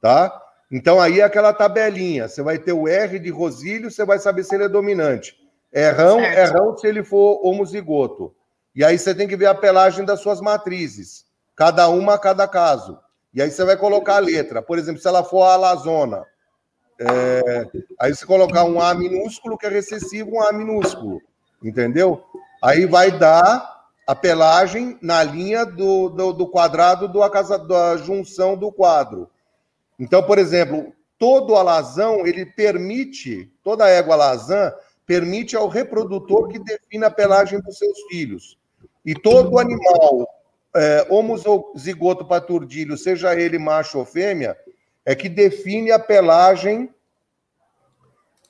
tá? Então aí é aquela tabelinha, você vai ter o R de rosílio, você vai saber se ele é dominante. Errão, certo. errão se ele for homozigoto. E aí você tem que ver a pelagem das suas matrizes, cada uma a cada caso. E aí você vai colocar a letra. Por exemplo, se ela for a alazona, é... aí você colocar um A minúsculo que é recessivo, um A minúsculo, entendeu? Aí vai dar a pelagem na linha do, do, do quadrado do, casa, da junção do quadro. Então, por exemplo, todo alazão, ele permite, toda égua alazã, permite ao reprodutor que defina a pelagem dos seus filhos. E todo animal é, homozigoto para turdilho, seja ele macho ou fêmea, é que define a pelagem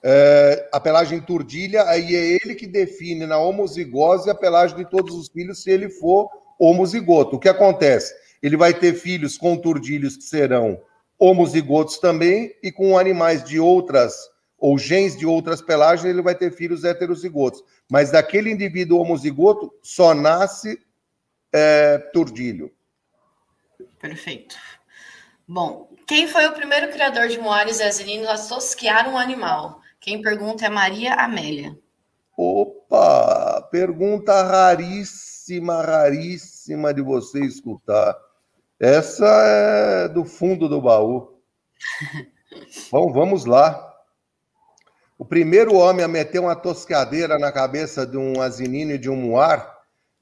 é, a pelagem turdilha, aí é ele que define na homozigose a pelagem de todos os filhos, se ele for homozigoto. O que acontece? Ele vai ter filhos com turdilhos que serão homozigotos também, e com animais de outras, ou genes de outras pelagens, ele vai ter filhos heterozigotos. Mas daquele indivíduo homozigoto só nasce é, turdilho. Perfeito. Bom, quem foi o primeiro criador de moares e asininos a tosquear um animal? Quem pergunta é Maria Amélia. Opa! Pergunta raríssima, raríssima de você escutar. Essa é do fundo do baú. Bom, vamos lá. O primeiro homem a meter uma tosqueadeira na cabeça de um asinino e de um muar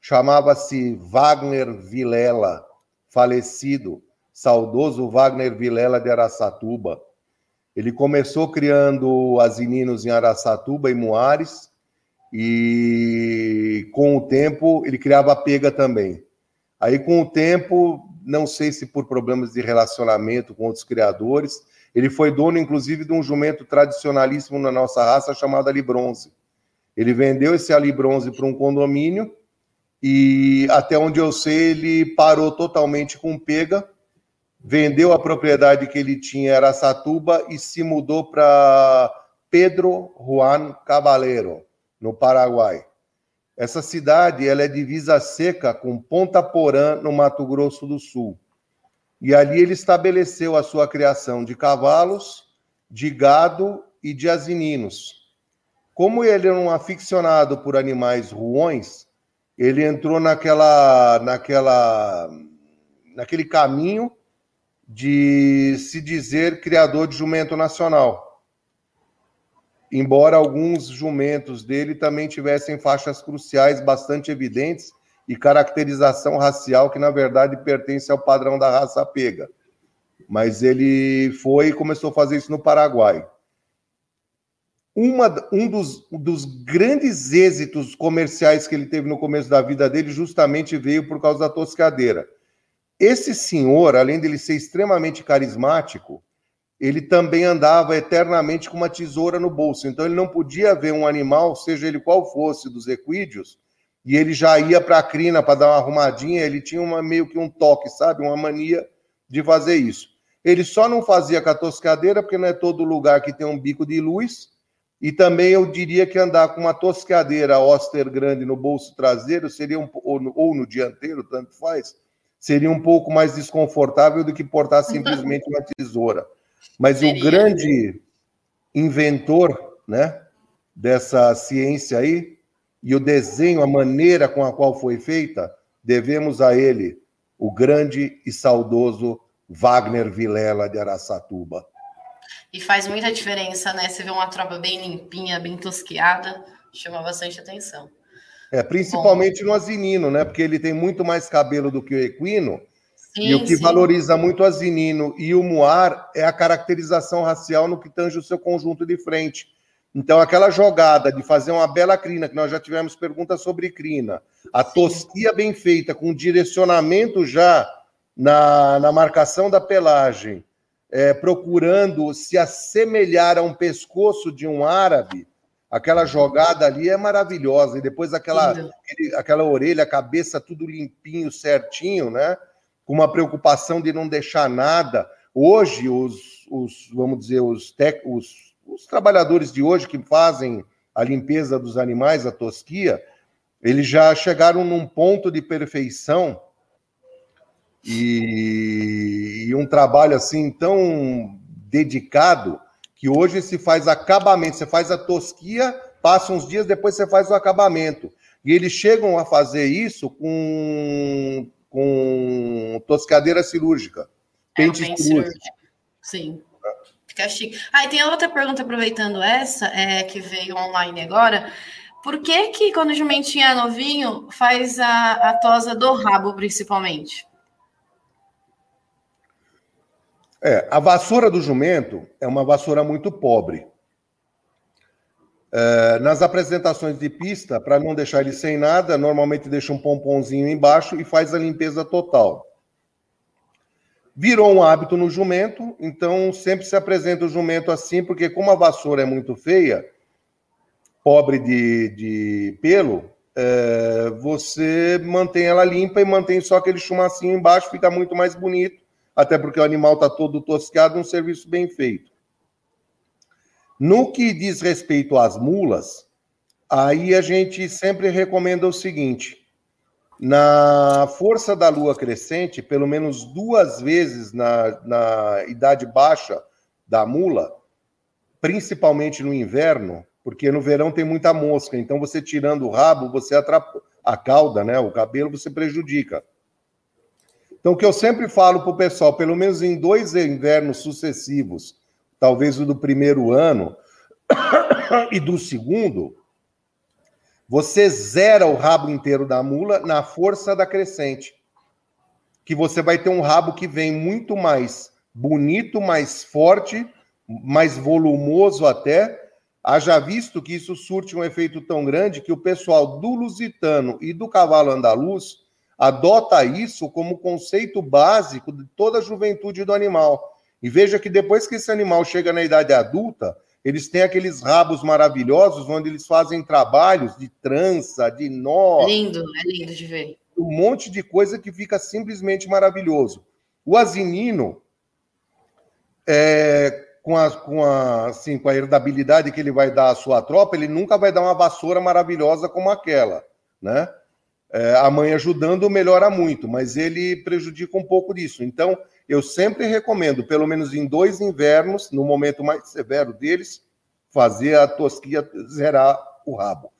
chamava-se Wagner Vilela, falecido, saudoso Wagner Vilela de Araçatuba. Ele começou criando asininos em Araçatuba e Moares, e com o tempo ele criava pega também. Aí, com o tempo, não sei se por problemas de relacionamento com outros criadores, ele foi dono, inclusive, de um jumento tradicionalíssimo na nossa raça chamado Alibronze. Ele vendeu esse Alibronze para um condomínio e, até onde eu sei, ele parou totalmente com pega vendeu a propriedade que ele tinha em Aracatuba e se mudou para Pedro Juan Caballero, no Paraguai. Essa cidade ela é divisa seca com Ponta Porã, no Mato Grosso do Sul. E ali ele estabeleceu a sua criação de cavalos, de gado e de asininos. Como ele era um aficionado por animais ruões, ele entrou naquela, naquela, naquele caminho de se dizer criador de jumento nacional. Embora alguns jumentos dele também tivessem faixas cruciais bastante evidentes e caracterização racial que, na verdade, pertence ao padrão da raça pega. mas ele foi e começou a fazer isso no Paraguai. Uma, um dos, dos grandes êxitos comerciais que ele teve no começo da vida dele justamente veio por causa da toscadeira. Esse senhor, além dele ser extremamente carismático, ele também andava eternamente com uma tesoura no bolso. Então ele não podia ver um animal, seja ele qual fosse, dos equídeos, e ele já ia para a crina para dar uma arrumadinha. Ele tinha uma, meio que um toque, sabe? Uma mania de fazer isso. Ele só não fazia com a toscadeira, porque não é todo lugar que tem um bico de luz. E também eu diria que andar com uma toscadeira Oster grande no bolso traseiro seria um, ou, no, ou no dianteiro, tanto faz, seria um pouco mais desconfortável do que portar simplesmente uma tesoura. Mas Seria. o grande inventor, né, dessa ciência aí e o desenho, a maneira com a qual foi feita, devemos a ele, o grande e saudoso Wagner Vilela de Araçatuba. E faz muita diferença, né? Você vê uma tropa bem limpinha, bem tosqueada, chama bastante atenção. É, principalmente Bom. no asinino, né? Porque ele tem muito mais cabelo do que o equino. Sim, e o que sim. valoriza muito o asinino e o muar é a caracterização racial no que tange o seu conjunto de frente. Então, aquela jogada de fazer uma bela crina, que nós já tivemos perguntas sobre crina, a sim. tosquia bem feita, com direcionamento já na, na marcação da pelagem, é, procurando se assemelhar a um pescoço de um árabe, Aquela jogada ali é maravilhosa. E depois aquela, aquele, aquela orelha, a cabeça tudo limpinho, certinho, né? Com uma preocupação de não deixar nada. Hoje, os, os vamos dizer, os, tec, os, os trabalhadores de hoje que fazem a limpeza dos animais, a tosquia, eles já chegaram num ponto de perfeição e, e um trabalho assim tão dedicado que hoje se faz acabamento, você faz a tosquia, passa uns dias, depois você faz o acabamento. E eles chegam a fazer isso com, com toscadeira cirúrgica. É, pente é, cirúrgico. Sim. Fica chique. Ah, e tem outra pergunta, aproveitando essa, é, que veio online agora. Por que que quando o jumentinho é novinho, faz a, a tosa do rabo, principalmente? É, a vassoura do jumento é uma vassoura muito pobre. É, nas apresentações de pista, para não deixar ele sem nada, normalmente deixa um pomponzinho embaixo e faz a limpeza total. Virou um hábito no jumento, então sempre se apresenta o jumento assim, porque como a vassoura é muito feia, pobre de, de pelo, é, você mantém ela limpa e mantém só aquele chumacinho embaixo, fica muito mais bonito até porque o animal está todo toscado, um serviço bem feito. No que diz respeito às mulas, aí a gente sempre recomenda o seguinte: na força da lua crescente, pelo menos duas vezes na, na idade baixa da mula, principalmente no inverno, porque no verão tem muita mosca, então você tirando o rabo, você atrapalha a cauda, né, o cabelo, você prejudica. Então, o que eu sempre falo para o pessoal, pelo menos em dois invernos sucessivos, talvez o do primeiro ano e do segundo, você zera o rabo inteiro da mula na força da crescente. Que você vai ter um rabo que vem muito mais bonito, mais forte, mais volumoso até. Haja visto que isso surte um efeito tão grande que o pessoal do lusitano e do cavalo andaluz adota isso como conceito básico de toda a juventude do animal. E veja que depois que esse animal chega na idade adulta, eles têm aqueles rabos maravilhosos onde eles fazem trabalhos de trança, de nó. Lindo, é lindo de ver. Um monte de coisa que fica simplesmente maravilhoso. O asinino, é, com, a, com, a, assim, com a herdabilidade que ele vai dar à sua tropa, ele nunca vai dar uma vassoura maravilhosa como aquela, né? É, a mãe ajudando melhora muito, mas ele prejudica um pouco disso. Então, eu sempre recomendo, pelo menos em dois invernos, no momento mais severo deles, fazer a tosquia zerar o rabo.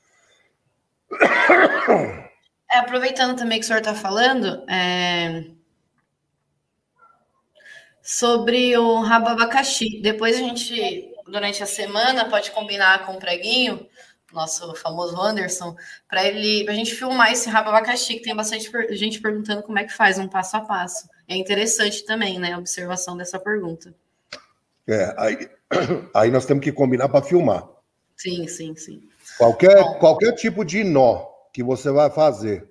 É, aproveitando também que o senhor está falando, é... sobre o rabo abacaxi. Depois a gente, durante a semana, pode combinar com o preguinho nosso famoso Anderson, para ele, a gente filmar esse rabo abacaxi, que tem bastante gente perguntando como é que faz um passo a passo. é interessante também, né? A observação dessa pergunta. É, aí, aí nós temos que combinar para filmar. Sim, sim, sim. Qualquer, qualquer tipo de nó que você vai fazer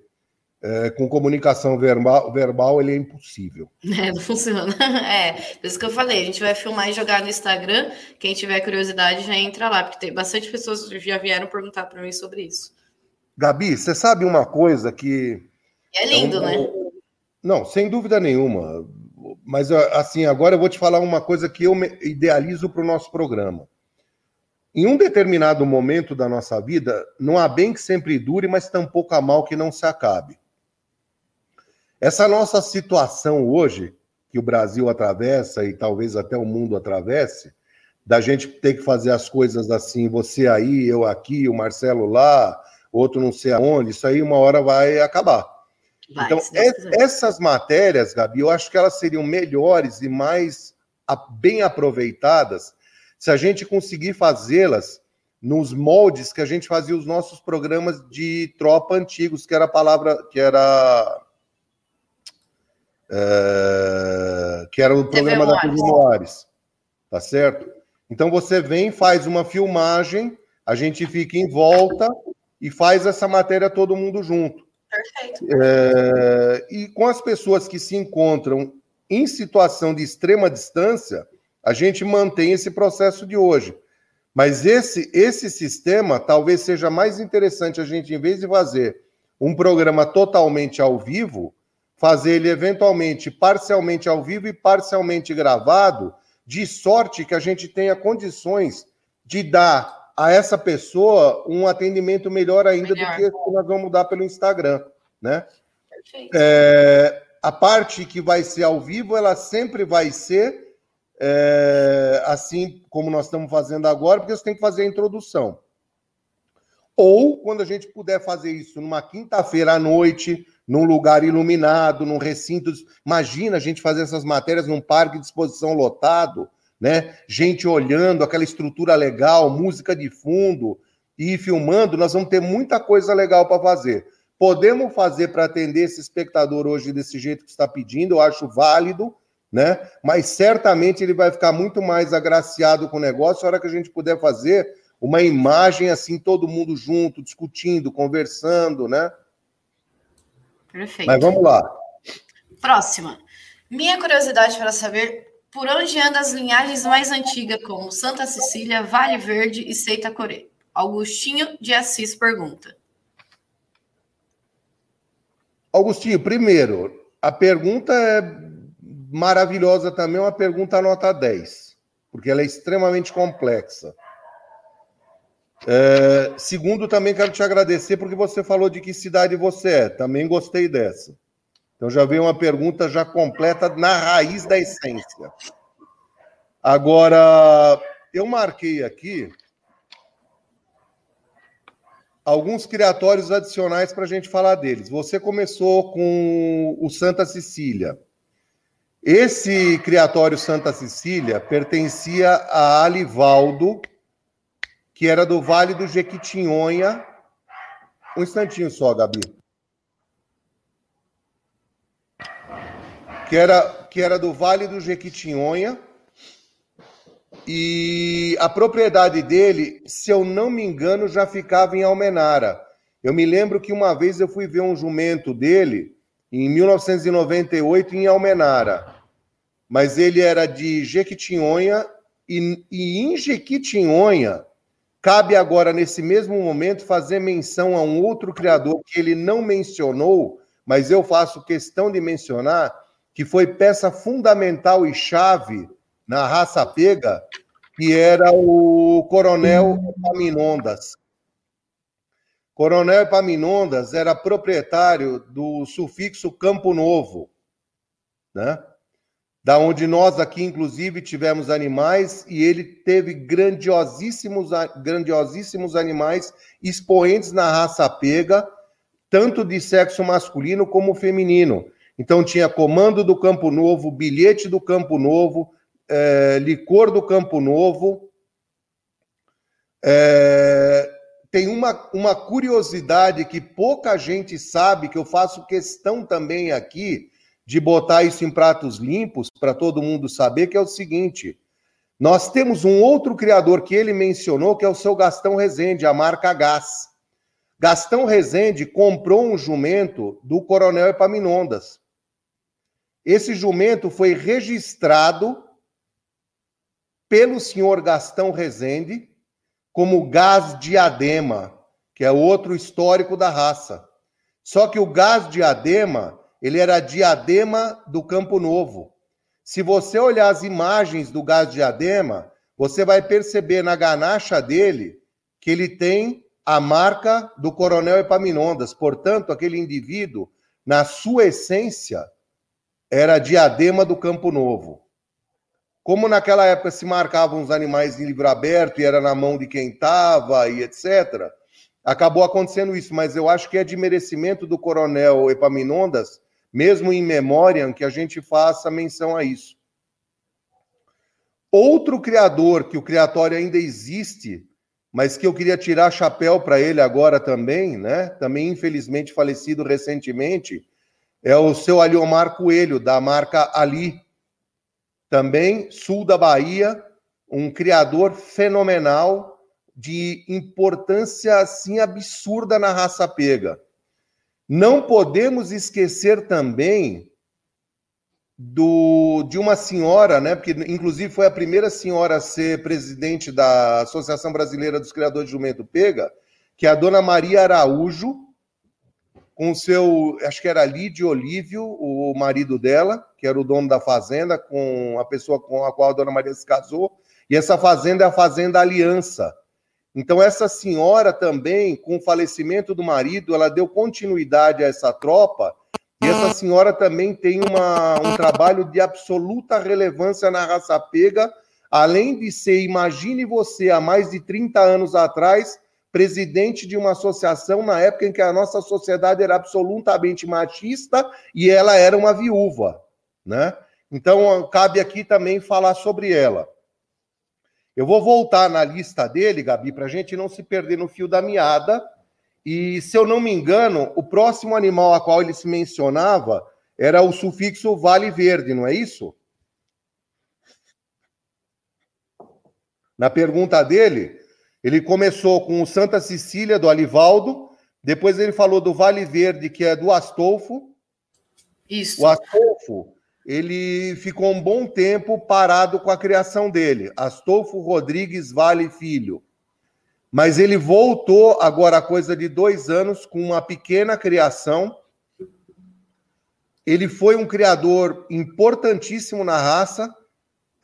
é, com comunicação verbal, verbal, ele é impossível. É, não funciona. É, por isso que eu falei, a gente vai filmar e jogar no Instagram. Quem tiver curiosidade já entra lá, porque tem bastante pessoas que já vieram perguntar para mim sobre isso. Gabi, você sabe uma coisa que. É lindo, é um... né? Não, sem dúvida nenhuma. Mas assim, agora eu vou te falar uma coisa que eu idealizo para o nosso programa. Em um determinado momento da nossa vida, não há bem que sempre dure, mas tampouco há mal que não se acabe. Essa nossa situação hoje, que o Brasil atravessa e talvez até o mundo atravesse, da gente ter que fazer as coisas assim, você aí, eu aqui, o Marcelo lá, outro não sei aonde, isso aí uma hora vai acabar. Vai, então, essas matérias, Gabi, eu acho que elas seriam melhores e mais bem aproveitadas se a gente conseguir fazê-las nos moldes que a gente fazia os nossos programas de tropa antigos, que era a palavra, que era é, que era o programa da TV Moares, tá certo? Então você vem, faz uma filmagem, a gente fica em volta e faz essa matéria todo mundo junto. Perfeito. É, e com as pessoas que se encontram em situação de extrema distância, a gente mantém esse processo de hoje. Mas esse, esse sistema talvez seja mais interessante a gente, em vez de fazer um programa totalmente ao vivo, fazer ele eventualmente parcialmente ao vivo e parcialmente gravado, de sorte que a gente tenha condições de dar a essa pessoa um atendimento melhor ainda melhor. do que que nós vamos dar pelo Instagram, né? É, a parte que vai ser ao vivo, ela sempre vai ser é, assim como nós estamos fazendo agora, porque você tem que fazer a introdução. Ou quando a gente puder fazer isso numa quinta-feira à noite, num lugar iluminado, num recinto. Imagina a gente fazer essas matérias num parque de exposição lotado, né? Gente olhando, aquela estrutura legal, música de fundo e filmando, nós vamos ter muita coisa legal para fazer. Podemos fazer para atender esse espectador hoje desse jeito que está pedindo, eu acho válido, né? Mas certamente ele vai ficar muito mais agraciado com o negócio na hora que a gente puder fazer uma imagem assim, todo mundo junto, discutindo, conversando, né? Perfeito. Mas vamos lá. Próxima. Minha curiosidade para saber por onde andam as linhagens mais antigas, como Santa Cecília, Vale Verde e Seita Corê. Augustinho de Assis pergunta. Augustinho, primeiro, a pergunta é maravilhosa também, é uma pergunta nota 10, porque ela é extremamente complexa. É, segundo, também quero te agradecer porque você falou de que cidade você é. Também gostei dessa. Então já veio uma pergunta já completa na raiz da essência. Agora, eu marquei aqui alguns criatórios adicionais para a gente falar deles. Você começou com o Santa Cecília. Esse criatório Santa Cecília pertencia a Alivaldo, que era do Vale do Jequitinhonha. Um instantinho só, Gabi. Que era, que era do Vale do Jequitinhonha. E a propriedade dele, se eu não me engano, já ficava em Almenara. Eu me lembro que uma vez eu fui ver um jumento dele em 1998 em Almenara. Mas ele era de Jequitinhonha e, e em Jequitinhonha Cabe agora, nesse mesmo momento, fazer menção a um outro criador que ele não mencionou, mas eu faço questão de mencionar, que foi peça fundamental e chave na raça pega, que era o Coronel Epaminondas. Coronel Epaminondas era proprietário do sufixo Campo Novo, né? Da onde nós aqui, inclusive, tivemos animais e ele teve grandiosíssimos, grandiosíssimos animais expoentes na raça pega, tanto de sexo masculino como feminino. Então tinha comando do Campo Novo, bilhete do Campo Novo, é, licor do Campo Novo. É, tem uma, uma curiosidade que pouca gente sabe, que eu faço questão também aqui, de botar isso em pratos limpos para todo mundo saber, que é o seguinte: nós temos um outro criador que ele mencionou, que é o seu Gastão Rezende, a marca Gás. Gastão Rezende comprou um jumento do Coronel Epaminondas. Esse jumento foi registrado pelo senhor Gastão Rezende como gás diadema, que é outro histórico da raça. Só que o gás diadema, ele era diadema do Campo Novo. Se você olhar as imagens do gás diadema, você vai perceber na ganacha dele que ele tem a marca do Coronel Epaminondas. Portanto, aquele indivíduo, na sua essência, era diadema do Campo Novo. Como naquela época se marcavam os animais em livro aberto e era na mão de quem estava e etc., acabou acontecendo isso. Mas eu acho que é de merecimento do coronel Epaminondas, mesmo em memória, que a gente faça menção a isso. Outro criador, que o criatório ainda existe, mas que eu queria tirar chapéu para ele agora também, né? Também infelizmente falecido recentemente, é o seu Aliomar Coelho, da marca Ali, também sul da Bahia, um criador fenomenal de importância assim absurda na raça pega. Não podemos esquecer também do, de uma senhora, né, porque inclusive foi a primeira senhora a ser presidente da Associação Brasileira dos Criadores de Jumento Pega, que é a dona Maria Araújo, com o seu, acho que era Lídio Olívio, o marido dela, que era o dono da fazenda, com a pessoa com a qual a dona Maria se casou, e essa fazenda é a Fazenda Aliança. Então, essa senhora também, com o falecimento do marido, ela deu continuidade a essa tropa, e essa senhora também tem uma, um trabalho de absoluta relevância na raça pega, além de ser, imagine você, há mais de 30 anos atrás, presidente de uma associação na época em que a nossa sociedade era absolutamente machista e ela era uma viúva, né? Então, cabe aqui também falar sobre ela. Eu vou voltar na lista dele, Gabi, para a gente não se perder no fio da meada. E, se eu não me engano, o próximo animal a qual ele se mencionava era o sufixo Vale Verde, não é isso? Na pergunta dele, ele começou com o Santa Cecília, do Alivaldo, depois ele falou do Vale Verde, que é do Astolfo. Isso. O Astolfo, ele ficou um bom tempo parado com a criação dele. Astolfo Rodrigues Vale Filho. Mas ele voltou agora coisa de dois anos com uma pequena criação. Ele foi um criador importantíssimo na raça,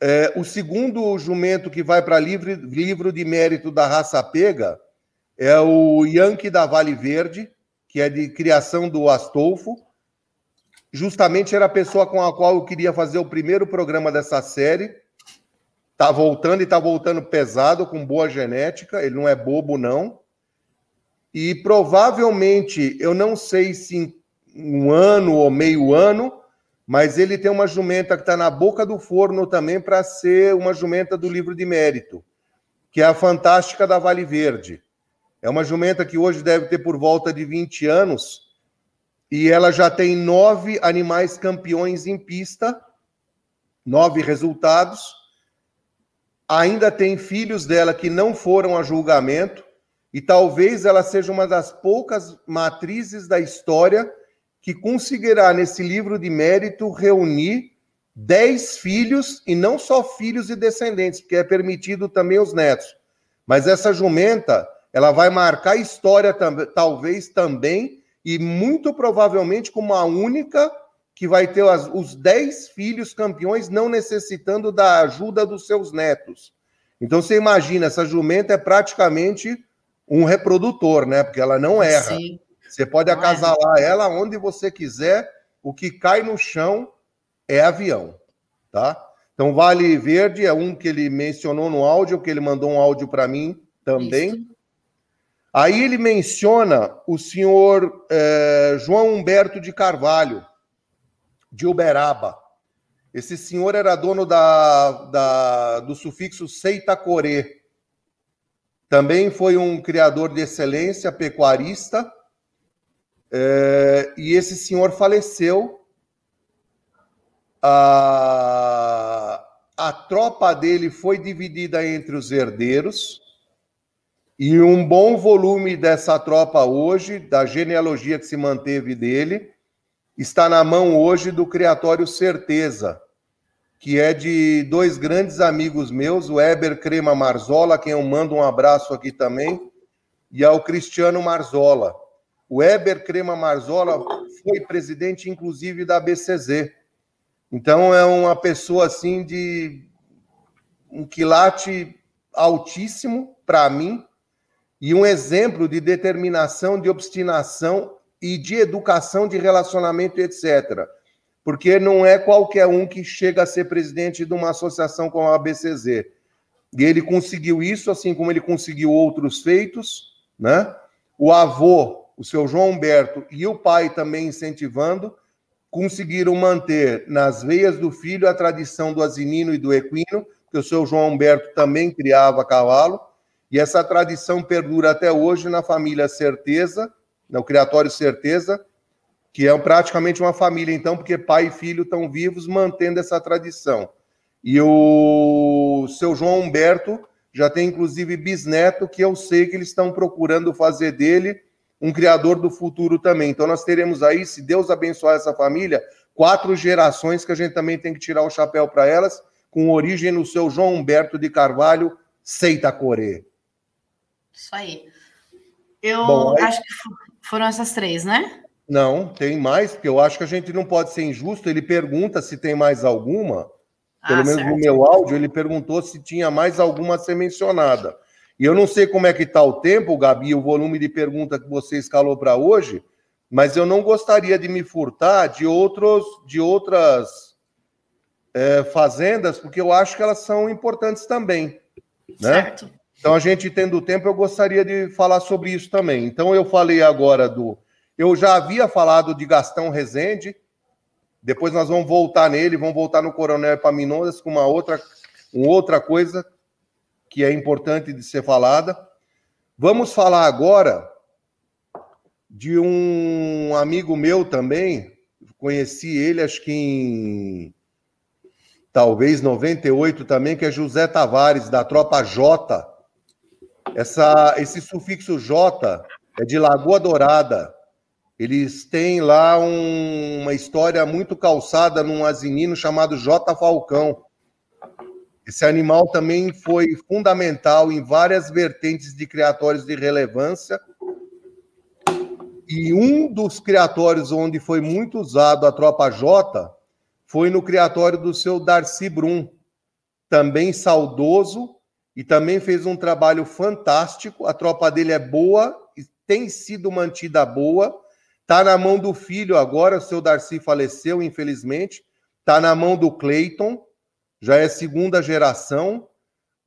é, o segundo jumento que vai para livro de mérito da raça pega é o Yankee da Vale Verde, que é de criação do Astolfo. Justamente era a pessoa com a qual eu queria fazer o primeiro programa dessa série. Tá voltando e tá voltando pesado, com boa genética. Ele não é bobo, não. E provavelmente, eu não sei se um ano ou meio ano, mas ele tem uma jumenta que está na boca do forno também para ser uma jumenta do livro de mérito, que é a Fantástica da Vale Verde. É uma jumenta que hoje deve ter por volta de 20 anos e ela já tem nove animais campeões em pista, nove resultados. Ainda tem filhos dela que não foram a julgamento e talvez ela seja uma das poucas matrizes da história que conseguirá, nesse livro de mérito, reunir dez filhos, e não só filhos e descendentes, porque é permitido também os netos. Mas essa jumenta, ela vai marcar história, talvez também, e muito provavelmente como a única que vai ter as, os dez filhos campeões, não necessitando da ajuda dos seus netos. Então você imagina, essa jumenta é praticamente um reprodutor, né? Porque ela não erra. Sim. Você pode Não acasalar ela onde você quiser. O que cai no chão é avião, tá? Então, Vale Verde é um que ele mencionou no áudio, que ele mandou um áudio para mim também. Isso. Aí ele menciona o senhor é, João Humberto de Carvalho, de Uberaba. Esse senhor era dono da, da, do sufixo Seitacorê. Também foi um criador de excelência, pecuarista, é, e esse senhor faleceu a, a tropa dele foi dividida entre os herdeiros, e um bom volume dessa tropa hoje, da genealogia que se manteve dele, está na mão hoje do Criatório Certeza, que é de dois grandes amigos meus, o Eber Crema Marzola, quem eu mando um abraço aqui também, e ao Cristiano Marzola. O Eber Crema Marzola foi presidente, inclusive, da BCZ. Então, é uma pessoa assim de um quilate altíssimo para mim, e um exemplo de determinação, de obstinação e de educação de relacionamento, etc. Porque não é qualquer um que chega a ser presidente de uma associação como a ABCZ. E ele conseguiu isso, assim como ele conseguiu outros feitos, né? O avô, o seu João Humberto, e o pai também incentivando, conseguiram manter nas veias do filho a tradição do asinino e do equino, que o seu João Humberto também criava cavalo, e essa tradição perdura até hoje na família Certeza, no Criatório Certeza, que é praticamente uma família, então, porque pai e filho estão vivos mantendo essa tradição. E o seu João Humberto já tem, inclusive, bisneto, que eu sei que eles estão procurando fazer dele um criador do futuro também. Então, nós teremos aí, se Deus abençoar essa família, quatro gerações que a gente também tem que tirar o chapéu para elas, com origem no seu João Humberto de Carvalho Seitacorê. Isso aí. Eu Bom, aí... acho que foram essas três, né? Não, tem mais, porque eu acho que a gente não pode ser injusto. Ele pergunta se tem mais alguma. Pelo ah, menos certo. no meu áudio, ele perguntou se tinha mais alguma a ser mencionada. E eu não sei como é que está o tempo, Gabi, o volume de pergunta que você escalou para hoje, mas eu não gostaria de me furtar de outros, de outras é, fazendas, porque eu acho que elas são importantes também. Né? Então, a gente tendo tempo, eu gostaria de falar sobre isso também. Então, eu falei agora do. Eu já havia falado de Gastão Rezende, depois nós vamos voltar nele, vamos voltar no Coronel Epaminondas com uma outra, uma outra coisa que é importante de ser falada. Vamos falar agora de um amigo meu também, conheci ele acho que em talvez 98 também, que é José Tavares, da Tropa J, essa, esse sufixo J é de Lagoa Dourada. Eles têm lá um, uma história muito calçada num asinino chamado J. Falcão. Esse animal também foi fundamental em várias vertentes de criatórios de relevância. E um dos criatórios onde foi muito usado a tropa J foi no criatório do seu Darcy Brum, também saudoso, e também fez um trabalho fantástico. A tropa dele é boa e tem sido mantida boa. Está na mão do filho agora, o seu Darcy faleceu, infelizmente. Está na mão do Cleiton, já é segunda geração.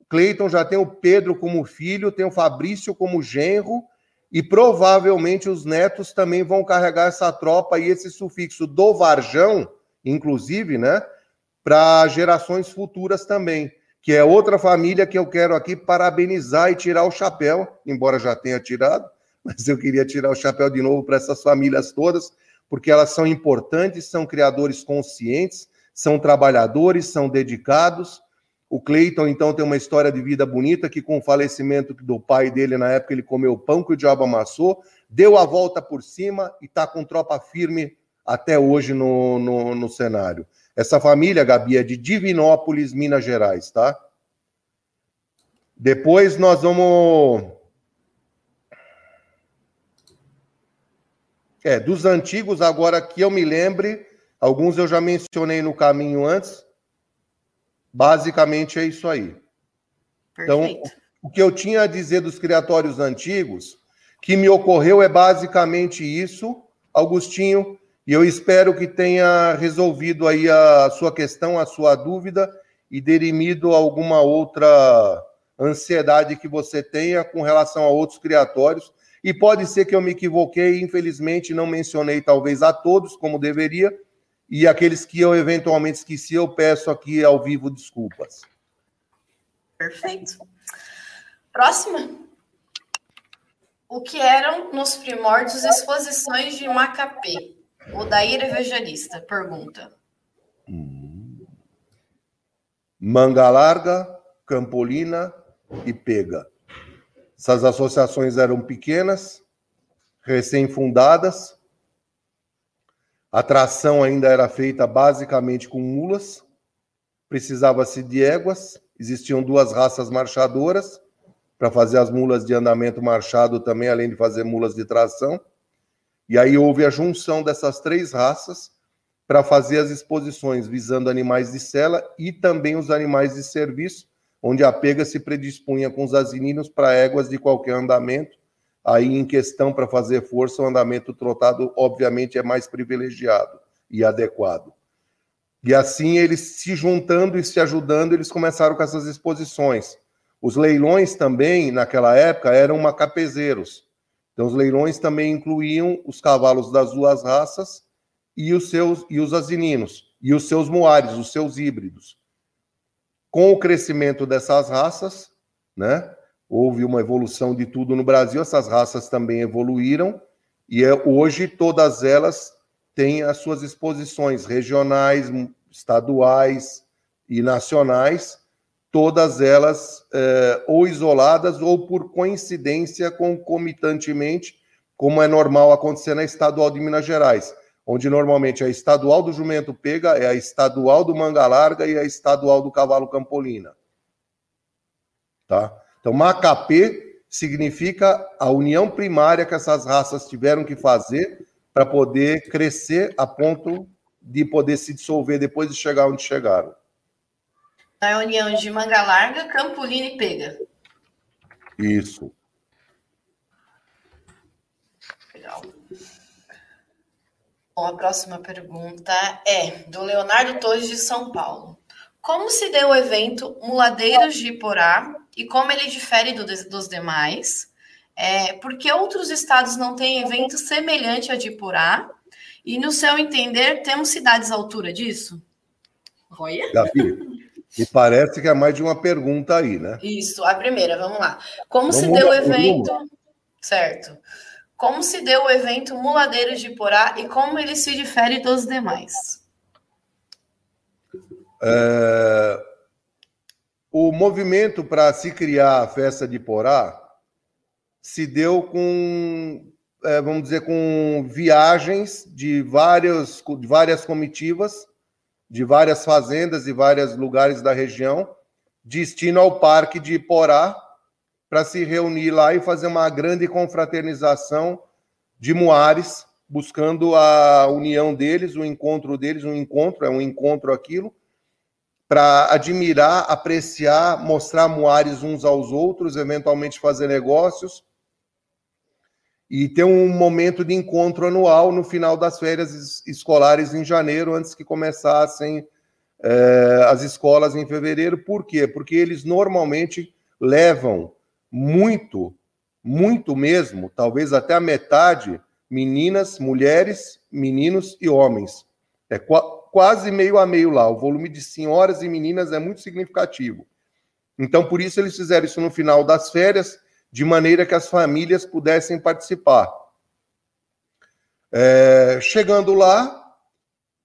Cleiton já tem o Pedro como filho, tem o Fabrício como genro, e provavelmente os netos também vão carregar essa tropa e esse sufixo do Varjão, inclusive, né? Para gerações futuras também que é outra família que eu quero aqui parabenizar e tirar o chapéu, embora já tenha tirado, mas eu queria tirar o chapéu de novo para essas famílias todas, porque elas são importantes, são criadores conscientes, são trabalhadores, são dedicados. O Cleiton, então, tem uma história de vida bonita que, com o falecimento do pai dele, na época, ele comeu pão que o diabo amassou, deu a volta por cima e está com tropa firme até hoje no, no, no cenário. Essa família, Gabi, é de Divinópolis, Minas Gerais, tá? Depois nós vamos. É, dos antigos, agora que eu me lembre, alguns eu já mencionei no caminho antes. Basicamente é isso aí. Então, Perfeito. Então, o que eu tinha a dizer dos criatórios antigos, que me ocorreu é basicamente isso, Augustinho. E eu espero que tenha resolvido aí a sua questão, a sua dúvida e derimido alguma outra ansiedade que você tenha com relação a outros criatórios. E pode ser que eu me equivoquei, infelizmente não mencionei talvez a todos como deveria, e aqueles que eu eventualmente esqueci, eu peço aqui ao vivo desculpas. Perfeito. Próxima. O que eram nos primórdios exposições de Macapê? O Daíra Evangelista pergunta. Hum. Manga Larga, Campolina e Pega. Essas associações eram pequenas, recém-fundadas. A tração ainda era feita basicamente com mulas. Precisava-se de éguas. Existiam duas raças marchadoras para fazer as mulas de andamento marchado também, além de fazer mulas de tração. E aí houve a junção dessas três raças para fazer as exposições visando animais de sela e também os animais de serviço, onde a pega se predispunha com os asininos para éguas de qualquer andamento. Aí, em questão para fazer força, o andamento trotado, obviamente, é mais privilegiado e adequado. E assim, eles se juntando e se ajudando, eles começaram com essas exposições. Os leilões também, naquela época, eram macapezeiros. Então, os leilões também incluíam os cavalos das duas raças e os seus e os asininos, e os seus moares, os seus híbridos. Com o crescimento dessas raças, né, houve uma evolução de tudo no Brasil, essas raças também evoluíram, e é, hoje todas elas têm as suas exposições regionais, estaduais e nacionais, todas elas é, ou isoladas ou por coincidência concomitantemente, como é normal acontecer na estadual de Minas Gerais onde normalmente a estadual do jumento pega, é a estadual do manga larga e a estadual do cavalo campolina. Tá? Então, macapê significa a união primária que essas raças tiveram que fazer para poder crescer a ponto de poder se dissolver depois de chegar onde chegaram. É a união de manga larga, campolina e pega. Isso. Bom, a próxima pergunta é do Leonardo Torres de São Paulo. Como se deu o evento Muladeiros de Iporá e como ele difere do, dos demais? É, por que outros estados não têm evento semelhante ao de Iporá? E, no seu entender, temos cidades à altura disso? Olha. Gabi, me parece que é mais de uma pergunta aí, né? Isso, a primeira, vamos lá. Como vamos se deu o evento. Certo. Como se deu o evento Muladeiros de Porá e como ele se difere dos demais? É, o movimento para se criar a festa de Porá se deu com, é, vamos dizer, com viagens de, vários, de várias comitivas, de várias fazendas e vários lugares da região, destino ao Parque de Porá, para se reunir lá e fazer uma grande confraternização de Moares, buscando a união deles, o encontro deles, um encontro, é um encontro aquilo, para admirar, apreciar, mostrar Moares uns aos outros, eventualmente fazer negócios e ter um momento de encontro anual no final das férias escolares em janeiro, antes que começassem é, as escolas em fevereiro. Por quê? Porque eles normalmente levam muito, muito mesmo, talvez até a metade, meninas, mulheres, meninos e homens. É qu quase meio a meio lá. O volume de senhoras e meninas é muito significativo. Então, por isso, eles fizeram isso no final das férias, de maneira que as famílias pudessem participar. É, chegando lá,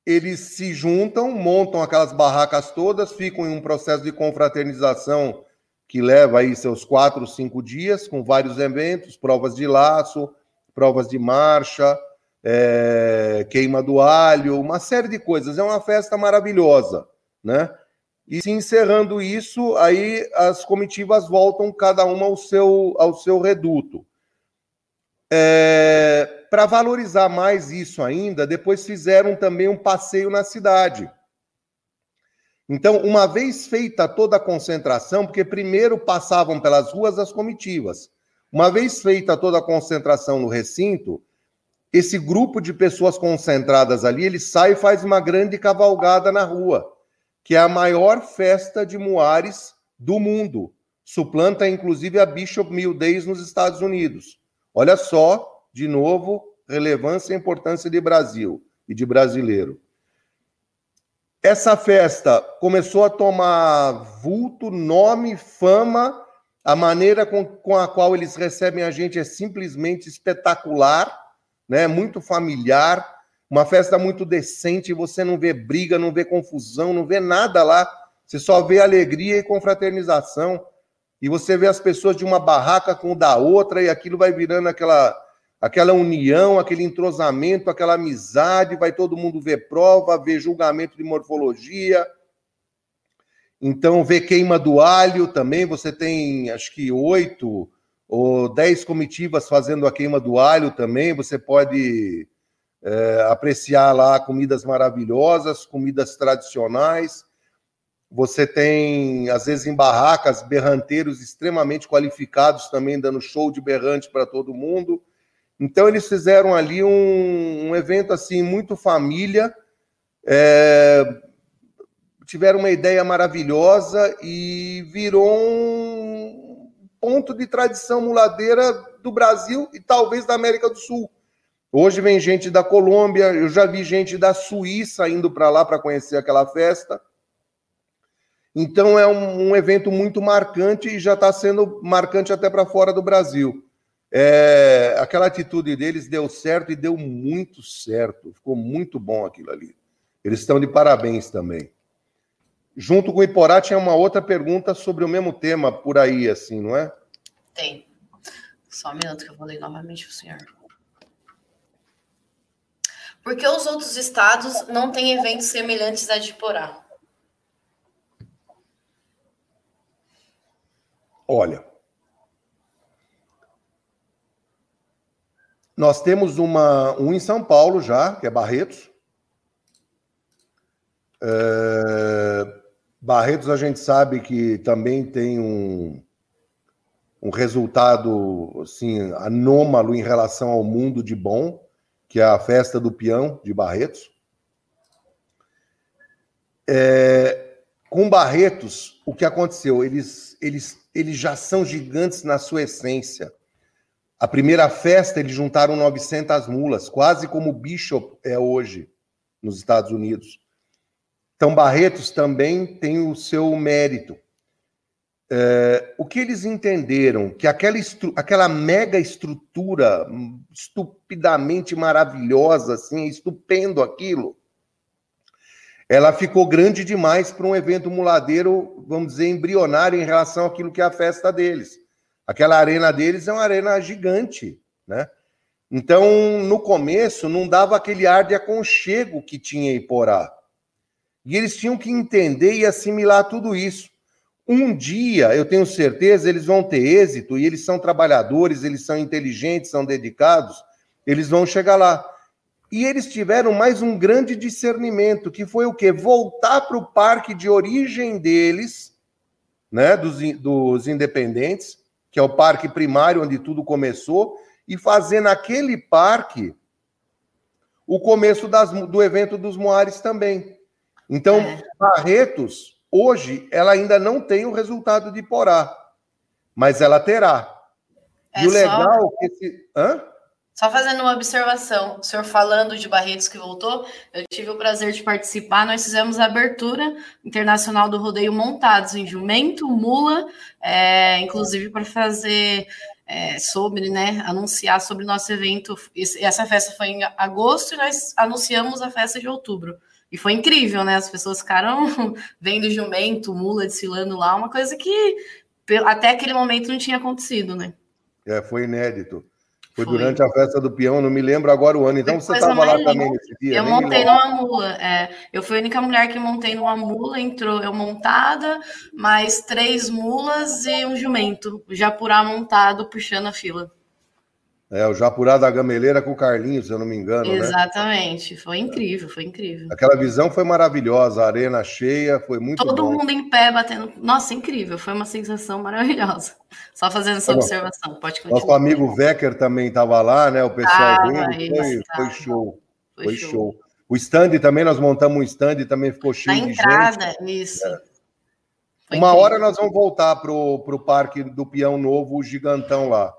eles se juntam, montam aquelas barracas todas, ficam em um processo de confraternização que leva aí seus quatro, cinco dias, com vários eventos, provas de laço, provas de marcha, é, queima do alho, uma série de coisas. É uma festa maravilhosa, né? E se encerrando isso, aí as comitivas voltam cada uma ao seu, ao seu reduto. É, Para valorizar mais isso ainda, depois fizeram também um passeio na cidade. Então, uma vez feita toda a concentração, porque primeiro passavam pelas ruas as comitivas, uma vez feita toda a concentração no recinto, esse grupo de pessoas concentradas ali, ele sai e faz uma grande cavalgada na rua, que é a maior festa de muares do mundo. Suplanta, inclusive, a Bishop Mill Days nos Estados Unidos. Olha só, de novo, relevância e importância de Brasil e de brasileiro. Essa festa começou a tomar vulto, nome, fama. A maneira com, com a qual eles recebem a gente é simplesmente espetacular, né? Muito familiar, uma festa muito decente. Você não vê briga, não vê confusão, não vê nada lá você só vê alegria e confraternização. E você vê as pessoas de uma barraca com da outra, e aquilo vai virando aquela, aquela união, aquele entrosamento, aquela amizade. Vai todo mundo ver prova, ver julgamento de morfologia. Então, ver queima do alho também. Você tem, acho que, oito ou dez comitivas fazendo a queima do alho também. Você pode é, apreciar lá comidas maravilhosas, comidas tradicionais. Você tem, às vezes, em barracas, berranteiros extremamente qualificados também, dando show de berrante para todo mundo. Então, eles fizeram ali um, um evento, assim, muito família. É, tiveram uma ideia maravilhosa e virou um ponto de tradição muladeira do Brasil e talvez da América do Sul. Hoje vem gente da Colômbia, eu já vi gente da Suíça indo para lá para conhecer aquela festa. Então é um, um evento muito marcante e já está sendo marcante até para fora do Brasil. É, aquela atitude deles deu certo e deu muito certo. Ficou muito bom aquilo ali. Eles estão de parabéns também. Junto com o Iporá tinha uma outra pergunta sobre o mesmo tema por aí, assim, não é? Tem. Só um minuto que eu vou ler novamente o senhor. Por que os outros estados não têm eventos semelhantes a de Iporá? Olha, nós temos uma, um em São Paulo já, que é Barretos. É, Barretos a gente sabe que também tem um, um resultado assim, anômalo em relação ao mundo de bom, que é a festa do peão de Barretos. É, com Barretos, o que aconteceu? Eles, eles eles já são gigantes na sua essência. A primeira festa, eles juntaram 900 mulas, quase como o Bishop é hoje nos Estados Unidos. Então, Barretos também tem o seu mérito. É, o que eles entenderam? Que aquela, aquela mega estrutura estupidamente maravilhosa, assim, estupendo aquilo, ela ficou grande demais para um evento muladeiro, vamos dizer, embrionário em relação àquilo que é a festa deles. Aquela arena deles é uma arena gigante, né? Então, no começo, não dava aquele ar de aconchego que tinha em Porá. E eles tinham que entender e assimilar tudo isso. Um dia, eu tenho certeza, eles vão ter êxito, e eles são trabalhadores, eles são inteligentes, são dedicados, eles vão chegar lá. E eles tiveram mais um grande discernimento, que foi o quê? Voltar para o parque de origem deles, né, dos, dos independentes, que é o parque primário onde tudo começou, e fazer naquele parque o começo das, do evento dos Moares também. Então, é. Barretos, hoje, ela ainda não tem o resultado de Porá, mas ela terá. É e o legal é que esse. Hã? Só fazendo uma observação, o senhor falando de Barretos que voltou, eu tive o prazer de participar. Nós fizemos a abertura internacional do rodeio montados em jumento, mula, é, inclusive para fazer é, sobre, né, anunciar sobre o nosso evento. Essa festa foi em agosto e nós anunciamos a festa de outubro. E foi incrível, né? As pessoas ficaram vendo jumento, mula desfilando lá, uma coisa que até aquele momento não tinha acontecido, né? É, foi inédito. Foi, Foi, durante a festa do peão, não me lembro agora o ano. Então você estava lá também nesse dia. Eu montei numa mula. É, eu fui a única mulher que montei numa mula, entrou eu montada, mais três mulas e um jumento. Já Japurá montado, puxando a fila. É, o Japurá da Gameleira com o Carlinhos, se eu não me engano. Né? Exatamente, né? foi incrível, foi incrível. Aquela visão foi maravilhosa, a arena cheia, foi muito Todo bom. mundo em pé batendo. Nossa, incrível, foi uma sensação maravilhosa. Só fazendo essa tá observação, pode continuar. Nosso amigo Vecker também estava lá, né? O pessoal ah, dele, foi, foi show. Foi, foi show. show. O stand também, nós montamos um stand e também ficou cheio Na de entrada, gente. isso. É. Uma incrível. hora nós vamos voltar para o Parque do Peão Novo, o gigantão lá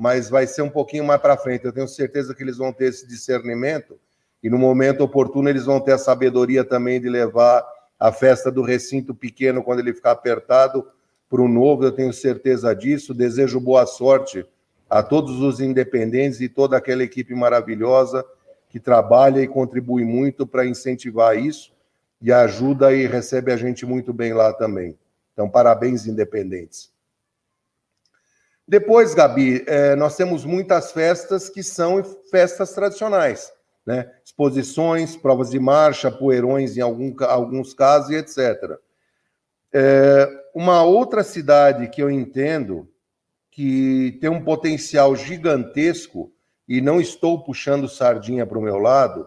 mas vai ser um pouquinho mais para frente. Eu tenho certeza que eles vão ter esse discernimento e no momento oportuno eles vão ter a sabedoria também de levar a festa do recinto pequeno quando ele ficar apertado para o novo. Eu tenho certeza disso. Desejo boa sorte a todos os independentes e toda aquela equipe maravilhosa que trabalha e contribui muito para incentivar isso. e ajuda e recebe a gente muito bem lá também. Então, parabéns, independentes. Depois, Gabi, é, nós temos muitas festas que são festas tradicionais, né? Exposições, provas de marcha, poeirões em algum, alguns casos e etc. É, uma outra cidade que eu entendo que tem um potencial gigantesco e não estou puxando sardinha para o meu lado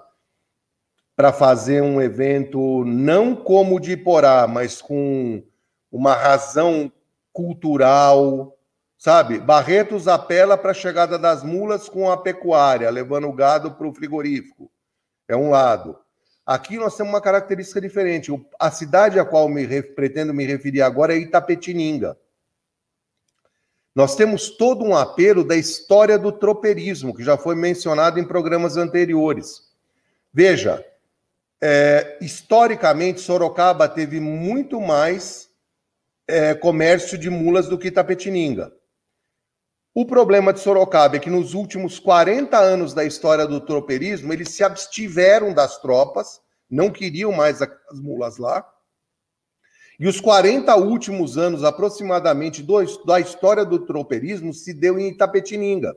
para fazer um evento não como de Iporá, mas com uma razão cultural, sabe? Barretos apela para a chegada das mulas com a pecuária, levando o gado para o frigorífico. É um lado. Aqui nós temos uma característica diferente. A cidade a qual me pretendo me referir agora é Itapetininga. Nós temos todo um apelo da história do tropeirismo, que já foi mencionado em programas anteriores. Veja, é, historicamente, Sorocaba teve muito mais é, comércio de mulas do que Itapetininga. O problema de Sorocaba é que nos últimos 40 anos da história do tropeirismo, eles se abstiveram das tropas, não queriam mais as mulas lá. E os 40 últimos anos, aproximadamente, do, da história do tropeirismo se deu em Itapetininga,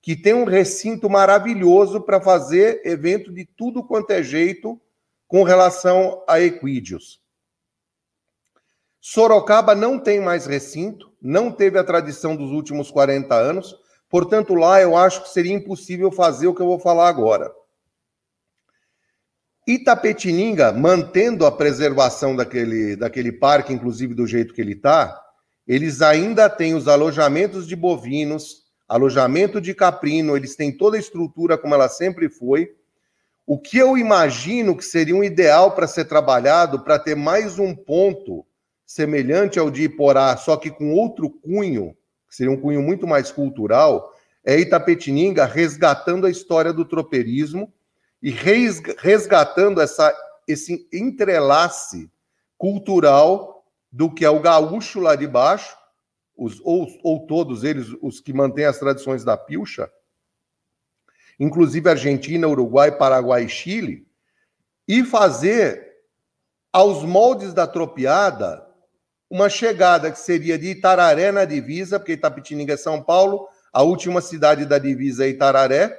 que tem um recinto maravilhoso para fazer evento de tudo quanto é jeito com relação a equídeos. Sorocaba não tem mais recinto, não teve a tradição dos últimos 40 anos, portanto, lá eu acho que seria impossível fazer o que eu vou falar agora. Itapetininga, mantendo a preservação daquele, daquele parque, inclusive do jeito que ele está, eles ainda têm os alojamentos de bovinos, alojamento de caprino, eles têm toda a estrutura como ela sempre foi. O que eu imagino que seria um ideal para ser trabalhado, para ter mais um ponto semelhante ao de Iporá, só que com outro cunho, que seria um cunho muito mais cultural, é Itapetininga resgatando a história do tropeirismo e resgatando essa, esse entrelace cultural do que é o gaúcho lá de baixo, os, ou, ou todos eles, os que mantêm as tradições da pilcha, inclusive Argentina, Uruguai, Paraguai e Chile, e fazer aos moldes da tropiada uma chegada que seria de Itararé na divisa, porque Itapetininga é São Paulo, a última cidade da divisa é Itararé.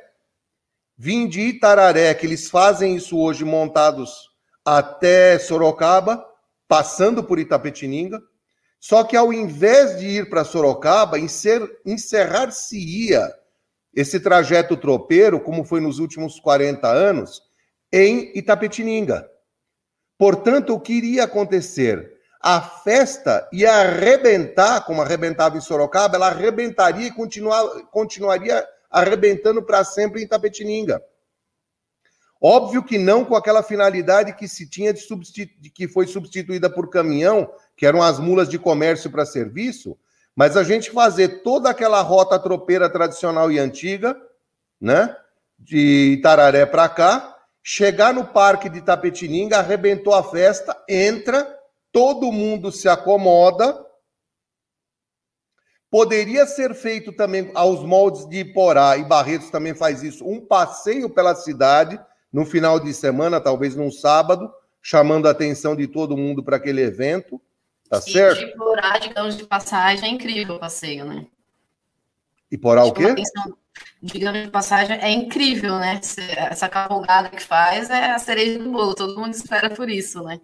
Vim de Itararé, que eles fazem isso hoje montados até Sorocaba, passando por Itapetininga. Só que ao invés de ir para Sorocaba, encerrar-se-ia esse trajeto tropeiro, como foi nos últimos 40 anos, em Itapetininga. Portanto, o que iria acontecer? A festa ia arrebentar, como arrebentava em Sorocaba, ela arrebentaria e continuar, continuaria arrebentando para sempre em Tapetininga. Óbvio que não com aquela finalidade que se tinha de, de que foi substituída por caminhão, que eram as mulas de comércio para serviço, mas a gente fazer toda aquela rota tropeira tradicional e antiga, né, de Itararé para cá, chegar no parque de Tapetininga, arrebentou a festa, entra todo mundo se acomoda. Poderia ser feito também aos moldes de Iporá, e Barretos também faz isso, um passeio pela cidade no final de semana, talvez num sábado, chamando a atenção de todo mundo para aquele evento. Tá Sim, certo? Iporá, digamos de passagem, é incrível o passeio, né? Iporá o quê? Atenção, digamos de passagem, é incrível, né? Essa cavalgada que faz é a cereja do bolo, todo mundo espera por isso, né?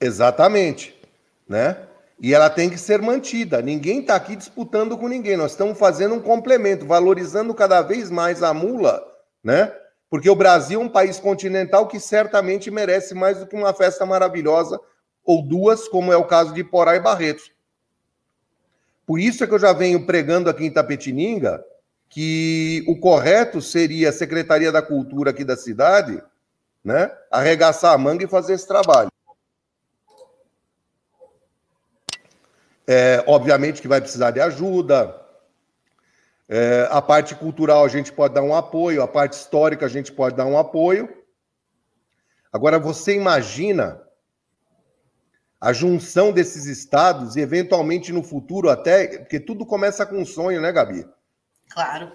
Exatamente, né? E ela tem que ser mantida. Ninguém está aqui disputando com ninguém. Nós estamos fazendo um complemento, valorizando cada vez mais a mula, né? Porque o Brasil é um país continental que certamente merece mais do que uma festa maravilhosa ou duas, como é o caso de Porá e Barretos. Por isso é que eu já venho pregando aqui em Tapetininga que o correto seria a Secretaria da Cultura aqui da cidade, né, arregaçar a manga e fazer esse trabalho. É, obviamente que vai precisar de ajuda. É, a parte cultural a gente pode dar um apoio, a parte histórica a gente pode dar um apoio. Agora, você imagina a junção desses estados e, eventualmente, no futuro, até. Porque tudo começa com um sonho, né, Gabi? Claro.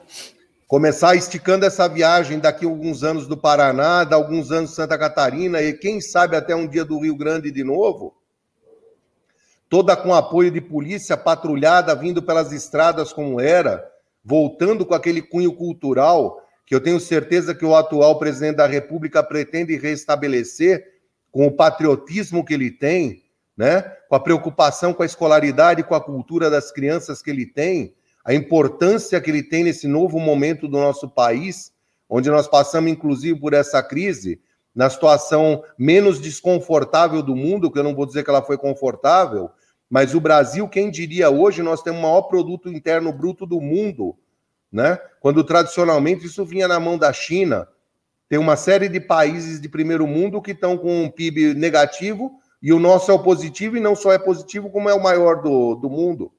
começar esticando essa viagem daqui a alguns anos do Paraná, daqui alguns anos Santa Catarina e quem sabe até um dia do Rio Grande de novo, toda com apoio de polícia patrulhada vindo pelas estradas como era, voltando com aquele cunho cultural que eu tenho certeza que o atual presidente da República pretende restabelecer com o patriotismo que ele tem, né? Com a preocupação com a escolaridade, com a cultura das crianças que ele tem, a importância que ele tem nesse novo momento do nosso país, onde nós passamos inclusive por essa crise, na situação menos desconfortável do mundo, que eu não vou dizer que ela foi confortável, mas o Brasil, quem diria hoje, nós temos o maior produto interno bruto do mundo né? Quando tradicionalmente isso vinha na mão da China, tem uma série de países de primeiro mundo que estão com um PIB negativo e o nosso é o positivo e não só é positivo, como é o maior do, do mundo.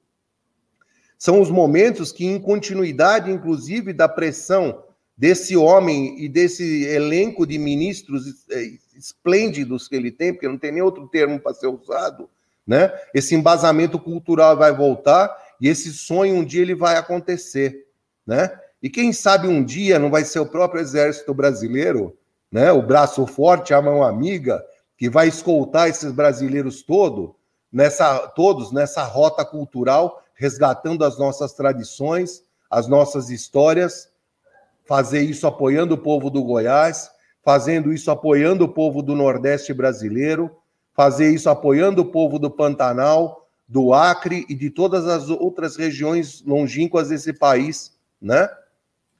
São os momentos que, em continuidade, inclusive, da pressão desse homem e desse elenco de ministros é, esplêndidos que ele tem, porque não tem nem outro termo para ser usado, né? Esse embasamento cultural vai voltar e esse sonho um dia ele vai acontecer né? E quem sabe um dia não vai ser o próprio exército brasileiro, né? O braço forte, a mão amiga, que vai escoltar esses brasileiros todo, nessa, todos nessa rota cultural, resgatando as nossas tradições, as nossas histórias, fazer isso apoiando o povo do Goiás, fazendo isso apoiando o povo do Nordeste brasileiro, fazer isso apoiando o povo do Pantanal, do Acre e de todas as outras regiões longínquas desse país né?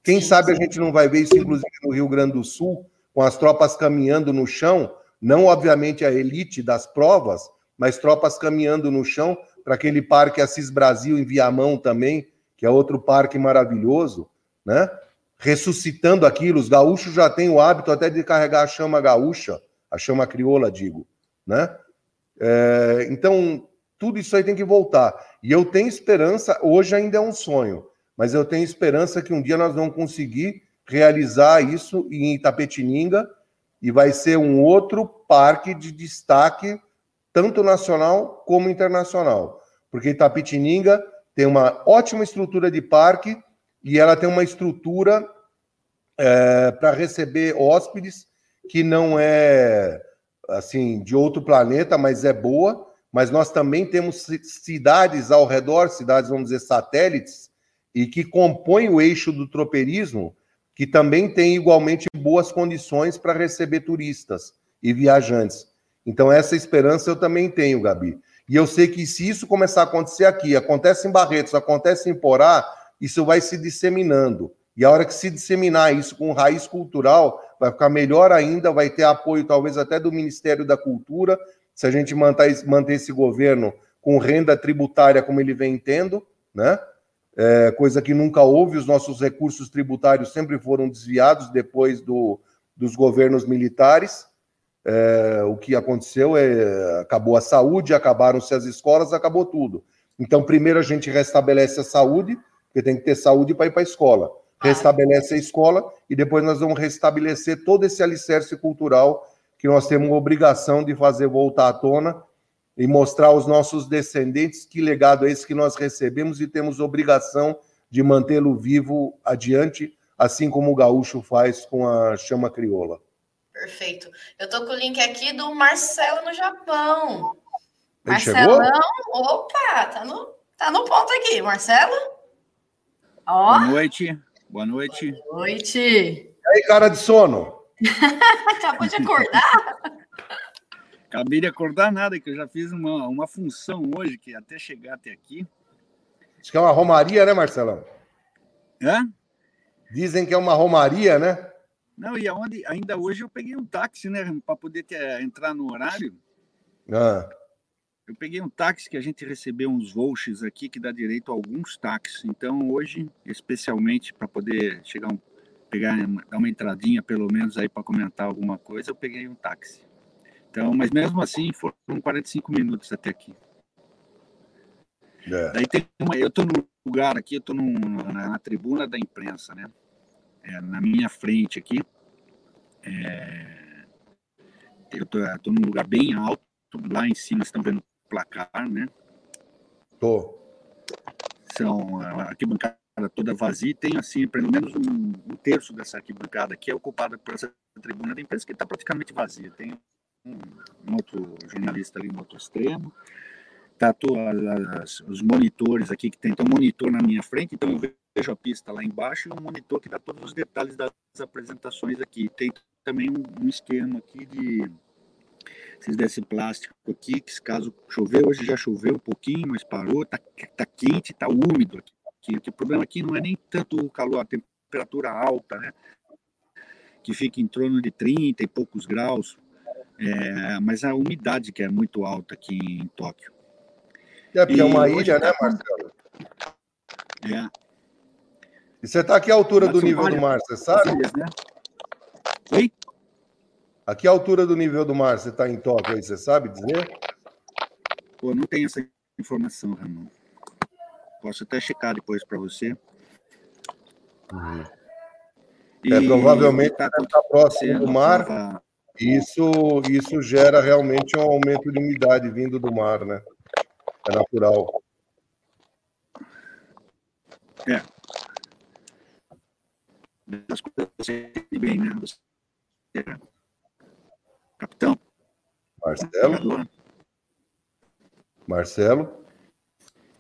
Quem sabe a gente não vai ver isso, inclusive, no Rio Grande do Sul, com as tropas caminhando no chão, não obviamente a elite das provas, mas tropas caminhando no chão para aquele parque Assis Brasil em Viamão também, que é outro parque maravilhoso, né? Ressuscitando aquilo, os gaúchos já têm o hábito até de carregar a chama gaúcha, a chama crioula, digo, né? É, então, tudo isso aí tem que voltar. E eu tenho esperança, hoje ainda é um sonho, mas eu tenho esperança que um dia nós vamos conseguir realizar isso em Itapetininga e vai ser um outro parque de destaque, tanto nacional como internacional. Porque Itapetininga tem uma ótima estrutura de parque e ela tem uma estrutura é, para receber hóspedes que não é assim de outro planeta, mas é boa. Mas nós também temos cidades ao redor, cidades, vamos dizer, satélites, e que compõe o eixo do tropeirismo, que também tem igualmente boas condições para receber turistas e viajantes. Então, essa esperança eu também tenho, Gabi. E eu sei que se isso começar a acontecer aqui, acontece em Barretos, acontece em Porá, isso vai se disseminando. E a hora que se disseminar isso com raiz cultural, vai ficar melhor ainda, vai ter apoio talvez até do Ministério da Cultura, se a gente manter, manter esse governo com renda tributária como ele vem tendo, né? é, coisa que nunca houve. Os nossos recursos tributários sempre foram desviados depois do, dos governos militares. É, o que aconteceu é acabou a saúde, acabaram-se as escolas, acabou tudo. Então, primeiro a gente restabelece a saúde, porque tem que ter saúde para ir para a escola. Restabelece a escola e depois nós vamos restabelecer todo esse alicerce cultural que nós temos obrigação de fazer voltar à tona e mostrar aos nossos descendentes que legado é esse que nós recebemos e temos obrigação de mantê-lo vivo adiante, assim como o gaúcho faz com a chama crioula. Perfeito. Eu tô com o link aqui do Marcelo no Japão. Ele Marcelão, chegou? opa, tá no, tá no ponto aqui, Marcelo. Ó. Boa noite. Boa noite. Boa noite. E aí, cara de sono? Acabou de acordar? Acabei de acordar nada, que eu já fiz uma, uma função hoje, que até chegar até aqui. Acho que é uma romaria, né, Marcelão? Hã? Dizem que é uma romaria, né? Não, e aonde, ainda hoje eu peguei um táxi, né, para poder ter, entrar no horário. Ah. Eu peguei um táxi que a gente recebeu uns vouchers aqui que dá direito a alguns táxis. Então, hoje, especialmente para poder chegar um, pegar dar uma entradinha pelo menos aí para comentar alguma coisa, eu peguei um táxi. Então, mas mesmo assim, foram 45 minutos até aqui. É. Daí tem uma, eu estou no lugar aqui, eu estou na, na, tribuna da imprensa, né? É, na minha frente aqui. É, eu estou num lugar bem alto, lá em cima estão vendo placar, né? Tô. São arquibancadas toda vazia e tem, assim, pelo menos um, um terço dessa arquibancada aqui é ocupada por essa tribuna da imprensa que está praticamente vazia. Tem um, um, outro jornalista ali no outro extremo, tá as, os monitores aqui que tem, um monitor na minha frente, então eu vejo a pista lá embaixo e um monitor que dá todos os detalhes das apresentações aqui. Tem também um, um esquema aqui de esses desse plástico aqui, que caso chover, hoje já choveu um pouquinho, mas parou, tá, tá quente, tá úmido aqui. O problema aqui não é nem tanto o calor, a temperatura alta, né? Que fica em torno de 30 e poucos graus, é, mas a umidade que é muito alta aqui em Tóquio. É, porque é uma ilha, né, Marcelo? É. E você está aqui à altura do nível do mar, você sabe? Ilhas, né? Oi? A que altura do nível do mar você está em Tóquio aí, você sabe dizer? Pô, não tenho essa informação, Ramon. Posso até checar depois para você. Uhum. É, provavelmente está tá próximo do mar. Isso, isso gera realmente um aumento de umidade vindo do mar, né? É natural. É. As coisas bem, né? Capitão. Marcelo. Marcelo.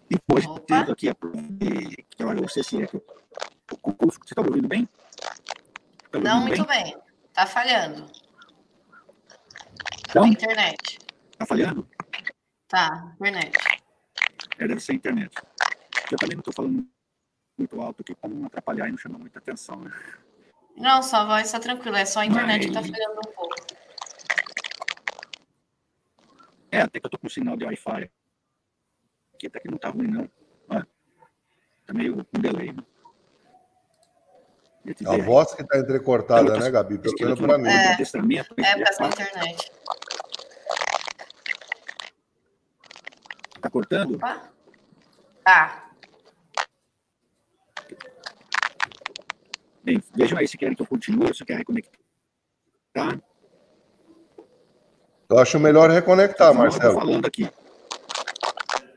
E depois, tendo aqui a que olha, você se é que você está ouvindo bem? Tá ouvindo Não muito bem. Está falhando. Então, a internet. Está falhando? Tá, internet. É, deve ser a internet. Eu também não estou falando muito alto aqui para não atrapalhar e não chamar muita atenção, né? Não, sua voz está tranquila, é só a internet Mas... que está falhando um pouco. É, até que eu tô com sinal de Wi-Fi. Aqui até que não tá ruim, não. Olha, tá meio com delay, né? A voz que tá entrecortada, né, Gabi? Pelo menos pra mim. É, é por causa da internet. Tá cortando? Opa. Tá. Bem, vejam aí se querem que eu continue ou se quer reconectar. Tá? Eu acho melhor reconectar, Marcelo. falando aqui.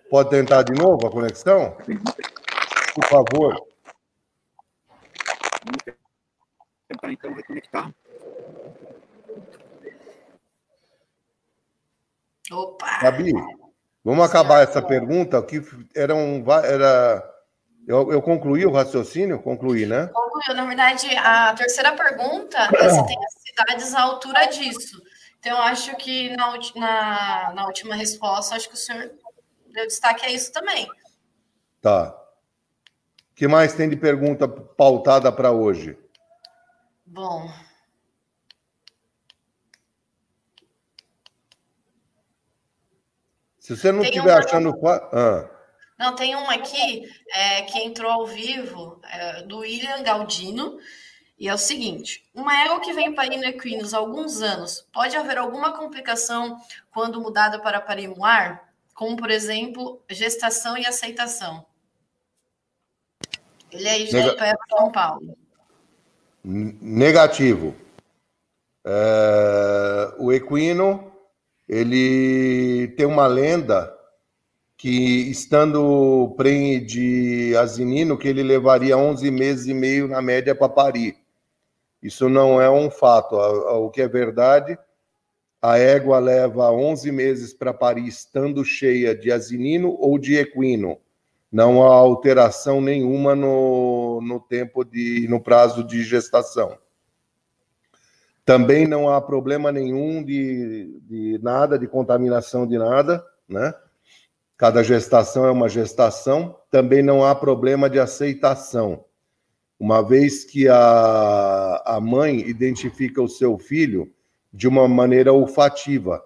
Pode tentar de novo a conexão? Por favor. Vamos tentar então reconectar. Opa! Gabi, vamos acabar essa pergunta. Que era um, era, eu, eu concluí o raciocínio? Concluí, né? Concluiu. Na verdade, a terceira pergunta é se tem as cidades à altura disso. Então, acho que na, na, na última resposta, acho que o senhor deu destaque a isso também. Tá. O que mais tem de pergunta pautada para hoje? Bom. Se você não estiver achando. Ah. Não, tem uma aqui é, que entrou ao vivo, é, do William Galdino. E é o seguinte: uma égua que vem parindo equinos há alguns anos, pode haver alguma complicação quando mudada para parimuar? Como, por exemplo, gestação e aceitação. Ele é de Nega... São Paulo. Negativo. É... o equino, ele tem uma lenda que, estando prenhe de asinino, que ele levaria 11 meses e meio na média para parir. Isso não é um fato. O que é verdade, a égua leva 11 meses para parir estando cheia de asinino ou de equino. Não há alteração nenhuma no, no tempo de no prazo de gestação. Também não há problema nenhum de, de nada, de contaminação de nada, né? Cada gestação é uma gestação. Também não há problema de aceitação uma vez que a, a mãe identifica o seu filho de uma maneira olfativa.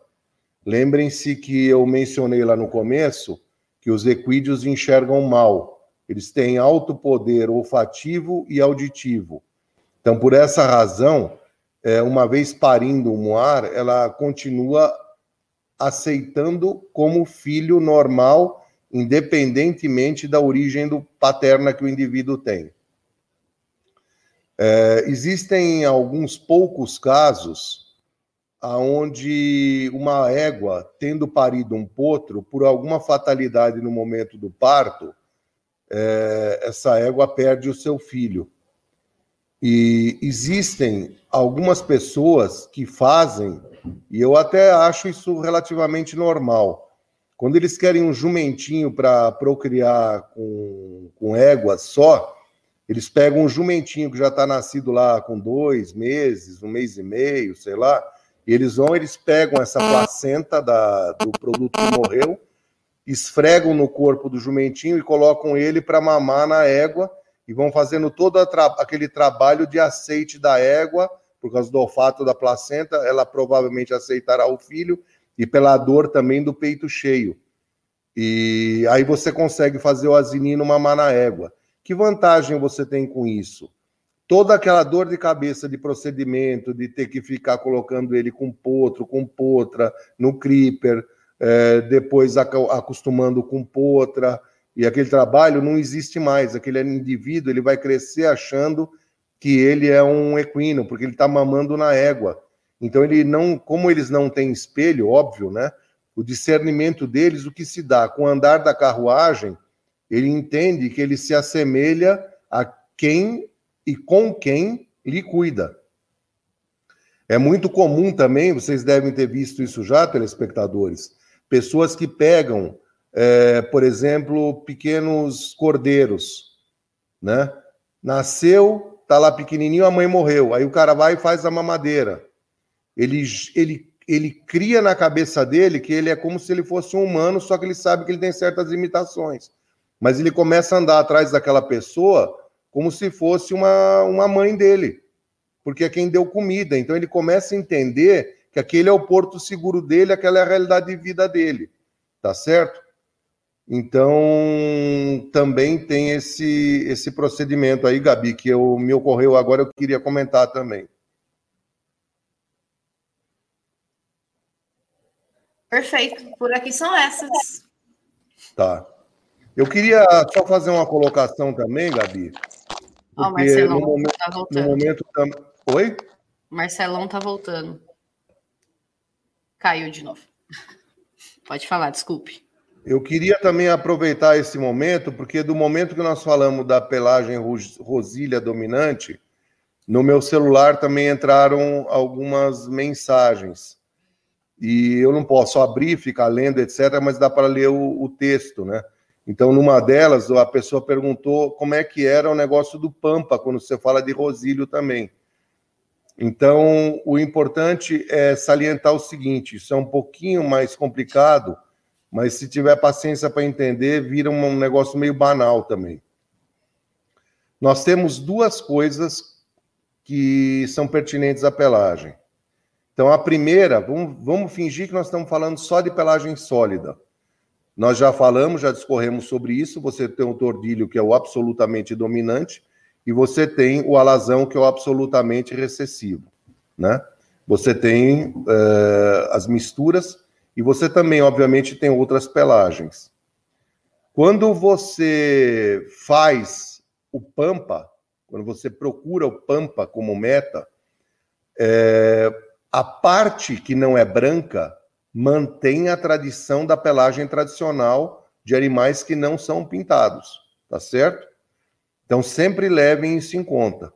Lembrem-se que eu mencionei lá no começo que os equídeos enxergam mal. Eles têm alto poder olfativo e auditivo. Então, por essa razão, é, uma vez parindo o moar, ela continua aceitando como filho normal, independentemente da origem do paterna que o indivíduo tem. É, existem alguns poucos casos aonde uma égua, tendo parido um potro, por alguma fatalidade no momento do parto, é, essa égua perde o seu filho. E existem algumas pessoas que fazem, e eu até acho isso relativamente normal. Quando eles querem um jumentinho para procriar com, com égua só, eles pegam um jumentinho que já está nascido lá com dois meses, um mês e meio, sei lá, e eles vão, eles pegam essa placenta da, do produto que morreu, esfregam no corpo do jumentinho e colocam ele para mamar na égua e vão fazendo todo aquele trabalho de aceite da égua, por causa do olfato da placenta, ela provavelmente aceitará o filho e pela dor também do peito cheio. E aí você consegue fazer o asinino mamar na égua. Que vantagem você tem com isso? Toda aquela dor de cabeça de procedimento, de ter que ficar colocando ele com potro, com potra, no creeper, é, depois acostumando com potra, e aquele trabalho não existe mais. Aquele indivíduo ele vai crescer achando que ele é um equino, porque ele está mamando na égua. Então ele não, como eles não têm espelho, óbvio, né? O discernimento deles, o que se dá com o andar da carruagem, ele entende que ele se assemelha a quem e com quem lhe cuida. É muito comum também, vocês devem ter visto isso já, telespectadores, pessoas que pegam, é, por exemplo, pequenos cordeiros, né? Nasceu, tá lá pequenininho, a mãe morreu. Aí o cara vai e faz a mamadeira. Ele, ele ele cria na cabeça dele que ele é como se ele fosse um humano, só que ele sabe que ele tem certas limitações mas ele começa a andar atrás daquela pessoa como se fosse uma, uma mãe dele, porque é quem deu comida. Então ele começa a entender que aquele é o porto seguro dele, aquela é a realidade de vida dele, tá certo? Então também tem esse esse procedimento aí, Gabi, que eu, me ocorreu agora, eu queria comentar também. Perfeito. Por aqui são essas. Tá. Eu queria só fazer uma colocação também, Gabi. Ó, oh, Marcelão no momento, tá voltando. No momento tam... Oi? Marcelão tá voltando. Caiu de novo. Pode falar, desculpe. Eu queria também aproveitar esse momento, porque do momento que nós falamos da pelagem rosilha dominante, no meu celular também entraram algumas mensagens. E eu não posso abrir, ficar lendo, etc., mas dá para ler o, o texto, né? Então, numa delas, a pessoa perguntou como é que era o negócio do Pampa, quando você fala de Rosílio também. Então, o importante é salientar o seguinte: isso é um pouquinho mais complicado, mas se tiver paciência para entender, vira um negócio meio banal também. Nós temos duas coisas que são pertinentes à pelagem. Então, a primeira, vamos, vamos fingir que nós estamos falando só de pelagem sólida. Nós já falamos, já discorremos sobre isso. Você tem o tordilho, que é o absolutamente dominante, e você tem o alazão, que é o absolutamente recessivo. Né? Você tem uh, as misturas, e você também, obviamente, tem outras pelagens. Quando você faz o Pampa, quando você procura o Pampa como meta, é, a parte que não é branca mantém a tradição da pelagem tradicional de animais que não são pintados, tá certo? Então sempre levem isso em conta.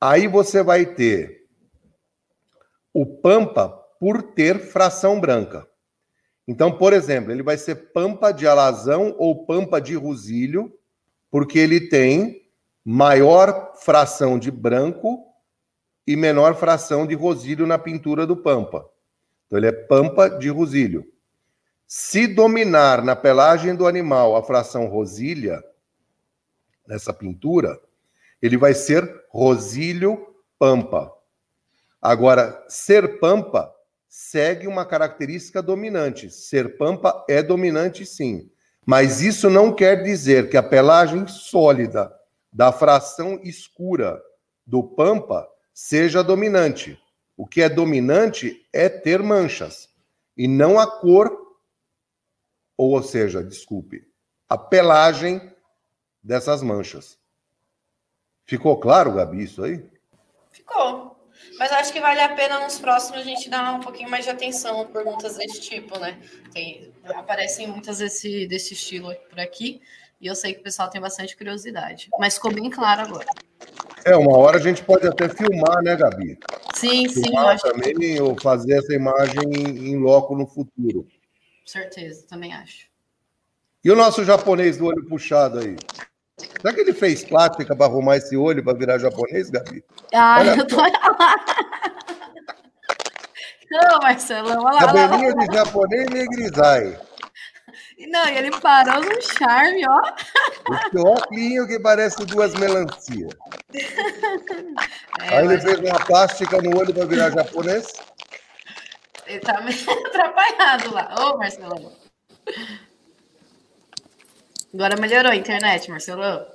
Aí você vai ter o pampa por ter fração branca. Então, por exemplo, ele vai ser pampa de alazão ou pampa de rusílio, porque ele tem maior fração de branco e menor fração de rosílio na pintura do pampa. Então, ele é pampa de rosílio. Se dominar na pelagem do animal a fração rosília, nessa pintura, ele vai ser rosílio pampa. Agora, ser pampa segue uma característica dominante. Ser pampa é dominante, sim. Mas isso não quer dizer que a pelagem sólida da fração escura do pampa seja dominante. O que é dominante é ter manchas e não a cor, ou seja, desculpe, a pelagem dessas manchas. Ficou claro, Gabi, isso aí? Ficou. Mas acho que vale a pena nos próximos a gente dar um pouquinho mais de atenção a perguntas desse tipo, né? Tem, aparecem muitas desse, desse estilo por aqui. E eu sei que o pessoal tem bastante curiosidade. Mas ficou bem claro agora. É, uma hora a gente pode até filmar, né, Gabi? Sim, filmar sim. também, ou fazer essa imagem em loco no futuro. Com certeza, também acho. E o nosso japonês do olho puxado aí? Será que ele fez plástica para arrumar esse olho para virar japonês, Gabi? Ah, Olha eu tô. Não, Marcelo, olha lá. Cabelinho de japonês grisalho. Não, e ele parou no charme, ó. Esse óculos que parece duas melancias. É, Aí ele fez uma plástica no olho para virar japonês. Ele tá meio atrapalhado lá. Ô, Marcelo. Agora melhorou a internet, Marcelo.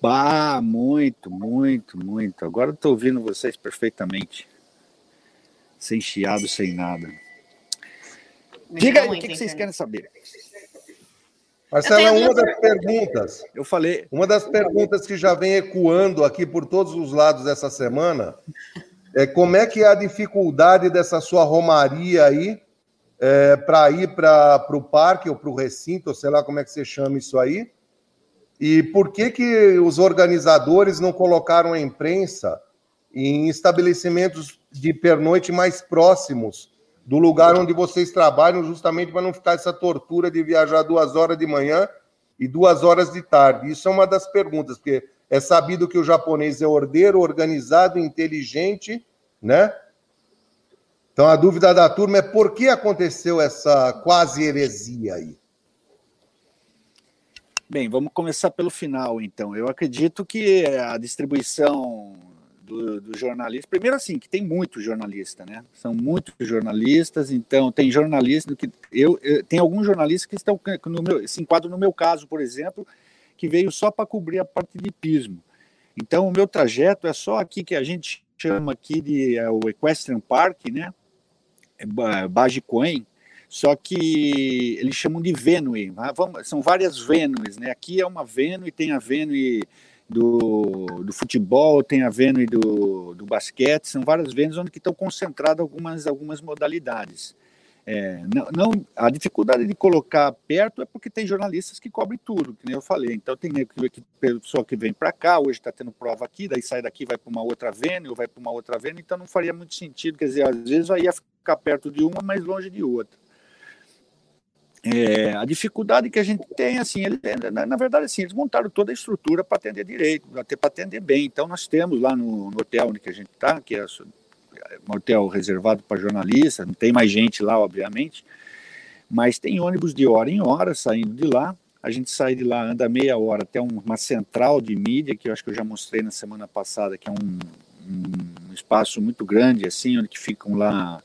Bah, muito, muito, muito. Agora eu tô ouvindo vocês perfeitamente. Sem chiado, sem nada. Diga aí, o que, que vocês querem saber? Marcelo, é uma das perguntas. Eu falei. Uma das perguntas que já vem ecoando aqui por todos os lados essa semana é como é que é a dificuldade dessa sua romaria aí é, para ir para o parque ou para o recinto, ou sei lá como é que você chama isso aí. E por que, que os organizadores não colocaram a imprensa em estabelecimentos de pernoite mais próximos do lugar onde vocês trabalham, justamente para não ficar essa tortura de viajar duas horas de manhã e duas horas de tarde. Isso é uma das perguntas, porque é sabido que o japonês é ordeiro, organizado, inteligente, né? Então a dúvida da turma é por que aconteceu essa quase heresia aí? Bem, vamos começar pelo final, então. Eu acredito que a distribuição do, do jornalista. Primeiro, assim, que tem muito jornalista, né? São muitos jornalistas, então tem jornalista que. Eu, eu tem alguns jornalistas que estão no meu, se enquadram no meu caso, por exemplo, que veio só para cobrir a parte de pismo. Então, o meu trajeto é só aqui que a gente chama aqui de é, o Equestrian Park, né? É, Bajicoen, só que eles chamam de Venue. São várias Venues, né? Aqui é uma Venue, tem a Venue do, do futebol, tem a Vênus do, do basquete, são várias Vênus onde estão concentradas algumas, algumas modalidades. É, não, não, a dificuldade de colocar perto é porque tem jornalistas que cobrem tudo, que nem eu falei. Então tem pessoa que vem para cá, hoje está tendo prova aqui, daí sai daqui vai para uma outra Vênus, ou vai para uma outra Vênus, então não faria muito sentido. Quer dizer, às vezes vai ia ficar perto de uma, mas longe de outra. É, a dificuldade que a gente tem, assim, ele, na, na, verdade, assim, eles montaram toda a estrutura para atender direito, até para atender bem. Então, nós temos lá no, no hotel onde a gente está, que é um hotel reservado para jornalistas, não tem mais gente lá, obviamente, mas tem ônibus de hora em hora saindo de lá. A gente sai de lá, anda meia hora até uma central de mídia, que eu acho que eu já mostrei na semana passada, que é um, um espaço muito grande, assim, onde ficam lá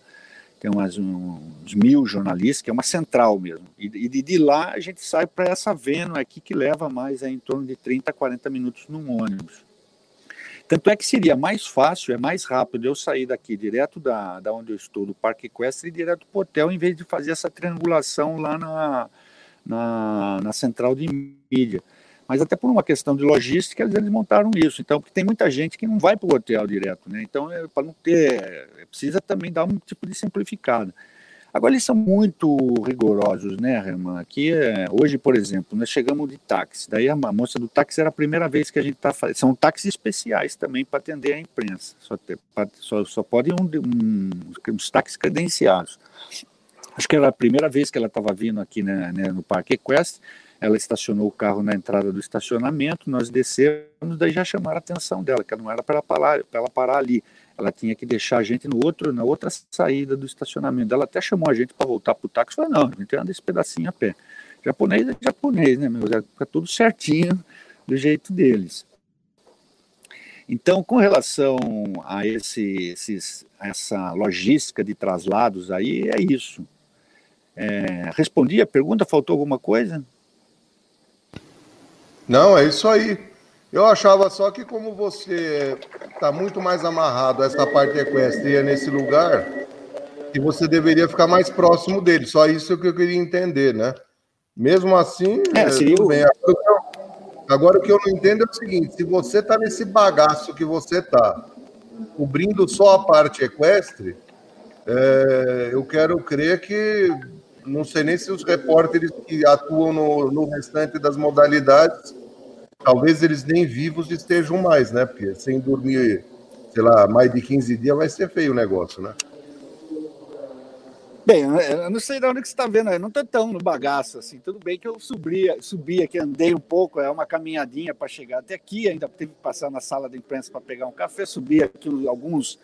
tem umas, uns mil jornalistas, que é uma central mesmo. E, e de, lá a gente sai para essa Vênus aqui, que leva mais é, em torno de 30 a 40 minutos num ônibus. Tanto é que seria mais fácil, é mais rápido eu sair daqui direto da, da onde eu estou, do Parque Equestre, e direto para o hotel, em vez de fazer essa triangulação lá na, na, na central de mídia mas até por uma questão de logística eles montaram isso. Então, porque tem muita gente que não vai para o hotel direto, né? Então, é, para não ter, é, precisa também dar um tipo de simplificado. Agora, eles são muito rigorosos, né, Herman? Aqui, é, hoje, por exemplo, nós chegamos de táxi. Daí a moça do táxi era a primeira vez que a gente está fazendo. São táxis especiais também para atender a imprensa. Só, ter, pra, só, só podem um, um, uns táxis credenciados. Acho que era a primeira vez que ela estava vindo aqui né, né, no Parque Equestre ela estacionou o carro na entrada do estacionamento, nós descemos, daí já chamaram a atenção dela, que não era para ela ela parar ali. Ela tinha que deixar a gente no outro, na outra saída do estacionamento. Ela até chamou a gente para voltar para o táxi. Falou, não, a gente anda esse pedacinho a pé. Japonês é japonês, né, meu? Fica tudo certinho do jeito deles. Então, com relação a esse, esses, essa logística de traslados aí, é isso. É, respondi a pergunta, faltou alguma coisa? Não, é isso aí. Eu achava só que como você está muito mais amarrado a essa parte equestre nesse lugar, que você deveria ficar mais próximo dele. Só isso que eu queria entender, né? Mesmo assim, é, é tudo bem. Agora o que eu não entendo é o seguinte: se você está nesse bagaço que você está, cobrindo só a parte equestre, é, eu quero crer que não sei nem se os repórteres que atuam no, no restante das modalidades, talvez eles nem vivos estejam mais, né? Porque sem dormir, sei lá, mais de 15 dias vai ser feio o negócio, né? Bem, eu não sei de onde que você está vendo, eu não estou tão no bagaço assim. Tudo bem que eu subi, subi aqui, andei um pouco, é uma caminhadinha para chegar até aqui, ainda teve que passar na sala de imprensa para pegar um café, subi aqui alguns,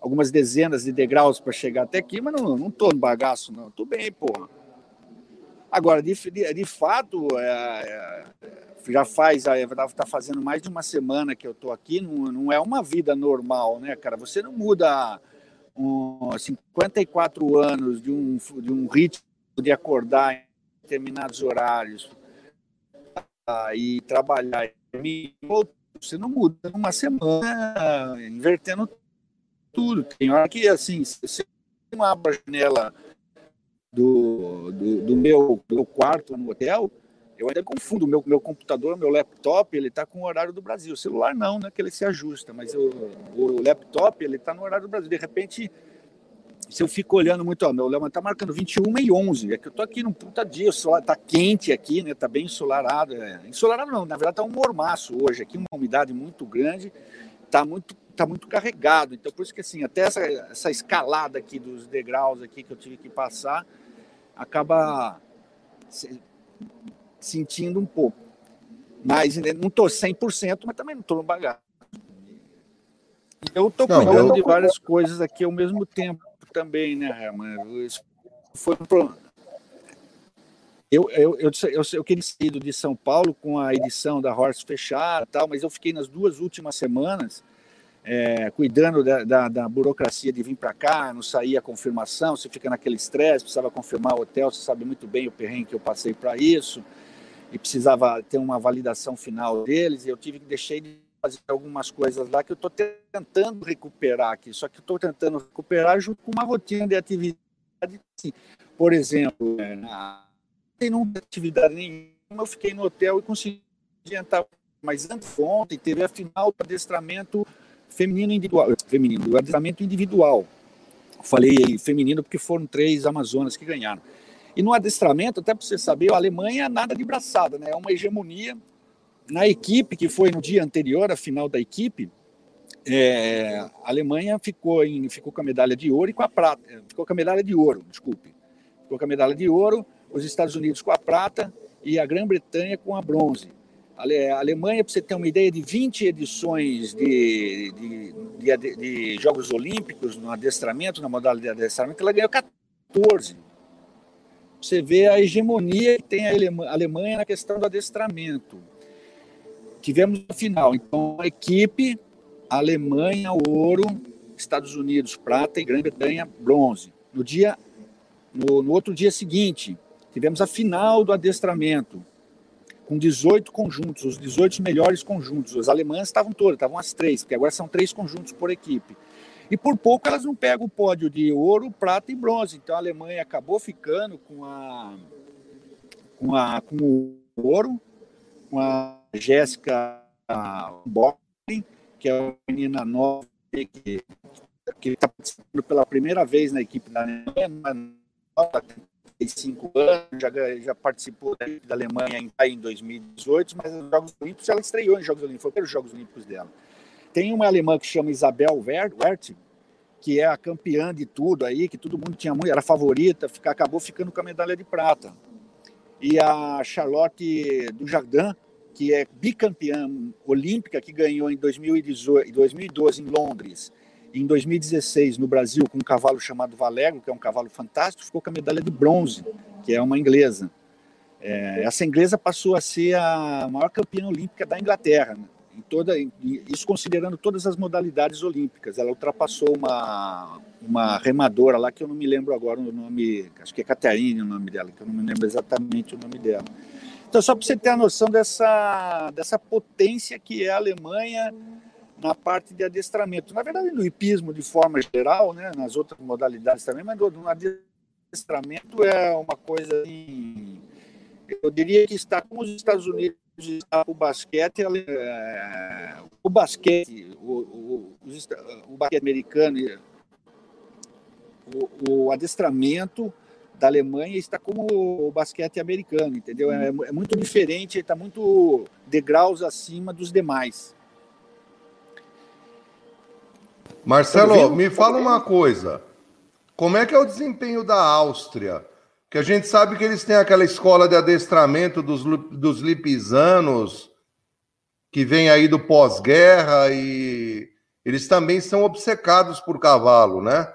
algumas dezenas de degraus para chegar até aqui, mas não estou no bagaço, não. Estou bem, porra. Agora, de, de, de fato, é, é, já faz, está fazendo mais de uma semana que eu estou aqui, não, não é uma vida normal, né, cara? Você não muda um, 54 anos de um, de um ritmo de acordar em determinados horários uh, e trabalhar, você não muda numa semana, invertendo tudo. Tem hora que, assim, se eu abro a janela do, do, do meu, do meu quarto no hotel, eu ainda confundo meu meu computador, meu laptop, ele está com o horário do Brasil. O celular não, né? Que ele se ajusta, mas o, o laptop ele está no horário do Brasil. De repente, se eu fico olhando muito, ó, meu lema está marcando 21 e 11. É que eu estou aqui num puta dia, o solar está quente aqui, né? Está bem ensolarado. É. Ensolarado não, na verdade está um mormaço hoje aqui, uma umidade muito grande, está muito tá muito carregado. Então por isso que assim, até essa, essa escalada aqui dos degraus aqui que eu tive que passar acaba sentindo um pouco. Mas não estou 100%, mas também não estou no bagaço. Eu estou cuidando de várias coisas aqui ao mesmo tempo também, né, Herman? Isso foi um problema. Eu, eu, eu, eu, eu queria ter ido de São Paulo com a edição da Horse fechada tal, mas eu fiquei nas duas últimas semanas é, cuidando da, da, da, burocracia de vir para cá, não saía a confirmação, você fica naquele estresse, precisava confirmar o hotel, você sabe muito bem o perrengue que eu passei para isso e precisava ter uma validação final deles, e eu tive que deixar de fazer algumas coisas lá que eu estou tentando recuperar aqui, só que estou tentando recuperar junto com uma rotina de atividade. Assim. Por exemplo, é, na, não atividade nenhuma, eu fiquei no hotel e consegui adiantar. Mas antes ontem teve a final do adestramento feminino individual, feminino, do adestramento individual. Falei feminino porque foram três Amazonas que ganharam. E no adestramento, até para você saber, a Alemanha é nada de braçada, né? É uma hegemonia na equipe que foi no dia anterior, a final da equipe. É, a Alemanha ficou, em, ficou com a medalha de ouro e com a prata. É, ficou com a medalha de ouro, desculpe. Ficou com a medalha de ouro, os Estados Unidos com a prata e a Grã-Bretanha com a bronze. A Alemanha, para você ter uma ideia, de 20 edições de, de, de, de Jogos Olímpicos no adestramento, na modalidade de adestramento, ela ganhou 14 você vê a hegemonia que tem a Alemanha na questão do adestramento. Tivemos a final, então, a equipe, Alemanha, ouro, Estados Unidos, prata e Grã-Bretanha, bronze. No dia, no, no outro dia seguinte, tivemos a final do adestramento, com 18 conjuntos, os 18 melhores conjuntos. Os alemães estavam todos, estavam as três, porque agora são três conjuntos por equipe. E por pouco elas não pegam o pódio de ouro, prata e bronze. Então a Alemanha acabou ficando com a com, a, com o ouro, com a Jéssica Bockling, que é uma menina nova que está participando pela primeira vez na equipe da Alemanha, 35 anos, já, já participou da, Alemanha em, em 2018, mas nos Jogos Olímpicos ela estreou em Jogos Olímpicos, foi pelos Jogos Olímpicos dela. Tem uma alemã que chama Isabel Wert, que é a campeã de tudo aí, que todo mundo tinha muito, era favorita, fica, acabou ficando com a medalha de prata. E a Charlotte do Jardim, que é bicampeã olímpica, que ganhou em 2018, 2012 em Londres, em 2016 no Brasil com um cavalo chamado Valego, que é um cavalo fantástico, ficou com a medalha de bronze, que é uma inglesa. É, essa inglesa passou a ser a maior campeã olímpica da Inglaterra. Né? em toda, isso considerando todas as modalidades olímpicas. Ela ultrapassou uma, uma remadora lá, que eu não me lembro agora o nome, acho que é Catarine o nome dela, que eu não me lembro exatamente o nome dela. Então, só para você ter a noção dessa, dessa potência que é a Alemanha na parte de adestramento. Na verdade, no hipismo de forma geral, né, nas outras modalidades também, mas no adestramento é uma coisa assim, eu diria que está com os Estados Unidos o basquete, é, o basquete, o, o, o, basquete americano, o, o adestramento da Alemanha está como o basquete americano, entendeu? É, é muito diferente, está muito degraus acima dos demais. Marcelo, me fala uma coisa. Como é que é o desempenho da Áustria? Que a gente sabe que eles têm aquela escola de adestramento dos, dos lipizanos, que vem aí do pós-guerra, e eles também são obcecados por cavalo, né?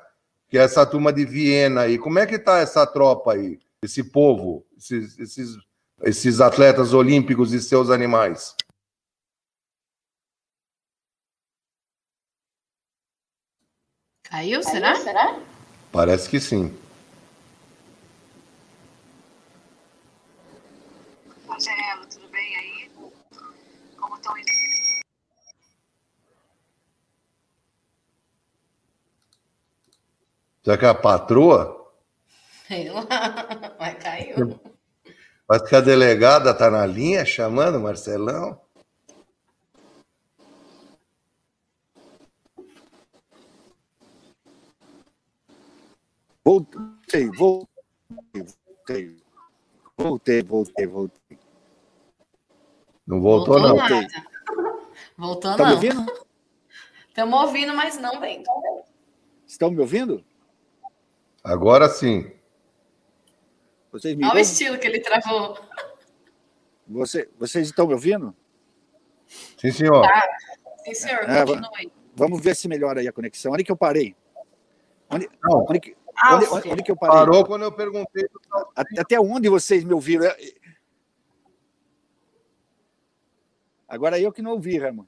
Que é essa turma de Viena aí. Como é que tá essa tropa aí? Esse povo, esses, esses, esses atletas olímpicos e seus animais? Caiu, será? será? Parece que sim. Marcelo, tudo bem aí? Como estão? Será que é a patroa? Mas caiu. Acho que a delegada está na linha chamando Marcelão. Voltei, voltei, voltei, voltei, voltei. Não voltou, voltou não. Nada. Voltou tá não. Me ouvindo? Estamos ouvindo, mas não vem. Estão me ouvindo? Agora sim. Vocês me Olha o estilo que ele travou. Você, vocês estão me ouvindo? Sim, senhor. Tá. Sim, senhor. É, Continue. Vamos ver se melhora aí a conexão. Onde que eu parei? Onde, onde, que, Onde, onde, que eu parei? Parou quando eu perguntei. Até onde vocês me ouviram? Agora eu que não ouvi, Ramon.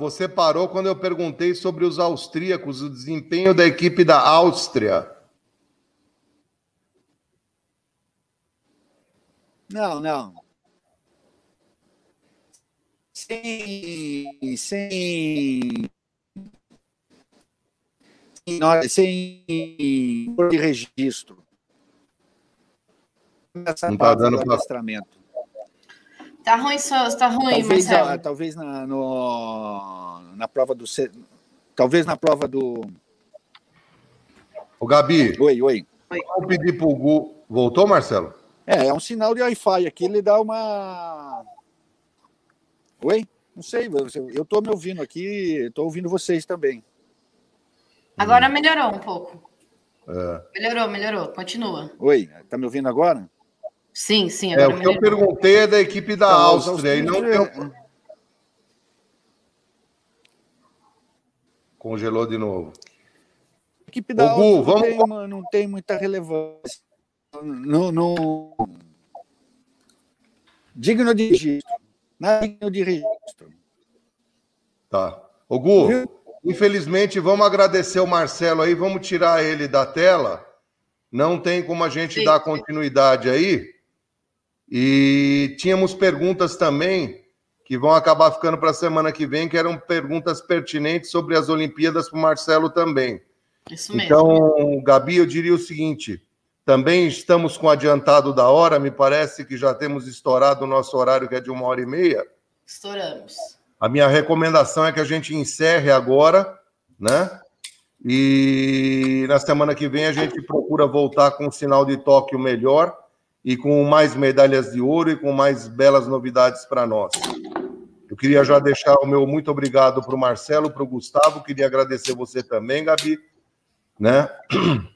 Você parou quando eu perguntei sobre os austríacos, o desempenho da equipe da Áustria. Não, não. Sem, sem sem de registro. Essa não está dando cadastramento. Tá ruim, só, tá ruim, talvez, Marcelo. A, talvez na, no, na prova do talvez na prova do O Gabi. Oi, oi. Vou pedir para o Gu. Voltou, Marcelo? É, é um sinal de Wi-Fi aqui, ele dá uma Oi? Não sei, eu estou me ouvindo aqui, estou ouvindo vocês também. Agora melhorou um pouco. É. Melhorou, melhorou. Continua. Oi, tá me ouvindo agora? Sim, sim. é, o que eu perguntei é da equipe da então, Áustria e não. É... Congelou de novo. A equipe da Áustria vamos... não, tem, não tem muita relevância. Não, não... Digno de registro. Nada digno de registro. Tá. Ô, Gu, Viu? Infelizmente, vamos agradecer o Marcelo aí, vamos tirar ele da tela. Não tem como a gente Sim. dar continuidade aí. E tínhamos perguntas também que vão acabar ficando para a semana que vem, que eram perguntas pertinentes sobre as Olimpíadas para o Marcelo também. Isso mesmo. Então, Gabi, eu diria o seguinte: também estamos com adiantado da hora, me parece que já temos estourado o nosso horário, que é de uma hora e meia. Estouramos. A minha recomendação é que a gente encerre agora, né? E na semana que vem a gente procura voltar com um sinal de Tóquio melhor e com mais medalhas de ouro e com mais belas novidades para nós. Eu queria já deixar o meu muito obrigado para o Marcelo, para o Gustavo, queria agradecer você também, Gabi, né?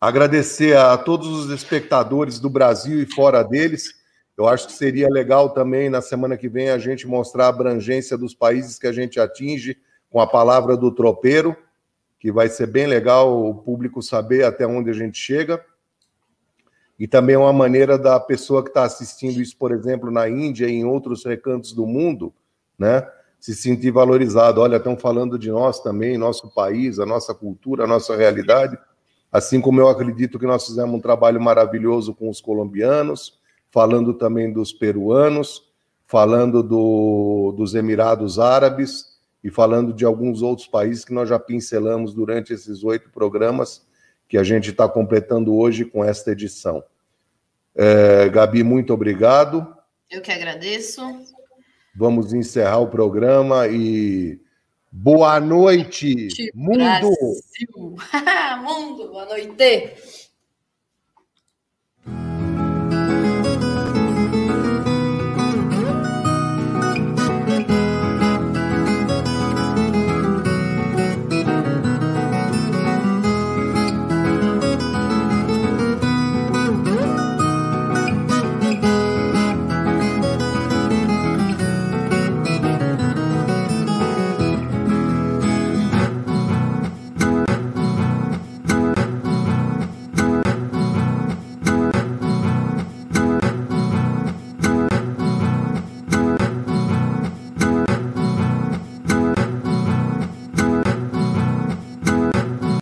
Agradecer a todos os espectadores do Brasil e fora deles eu acho que seria legal também na semana que vem a gente mostrar a abrangência dos países que a gente atinge com a palavra do tropeiro, que vai ser bem legal o público saber até onde a gente chega. E também uma maneira da pessoa que está assistindo isso, por exemplo, na Índia e em outros recantos do mundo, né, se sentir valorizado. Olha, estão falando de nós também, nosso país, a nossa cultura, a nossa realidade. Assim como eu acredito que nós fizemos um trabalho maravilhoso com os colombianos, falando também dos peruanos, falando do, dos Emirados Árabes e falando de alguns outros países que nós já pincelamos durante esses oito programas que a gente está completando hoje com esta edição. É, Gabi, muito obrigado. Eu que agradeço. Vamos encerrar o programa e boa noite, mundo. mundo, boa noite.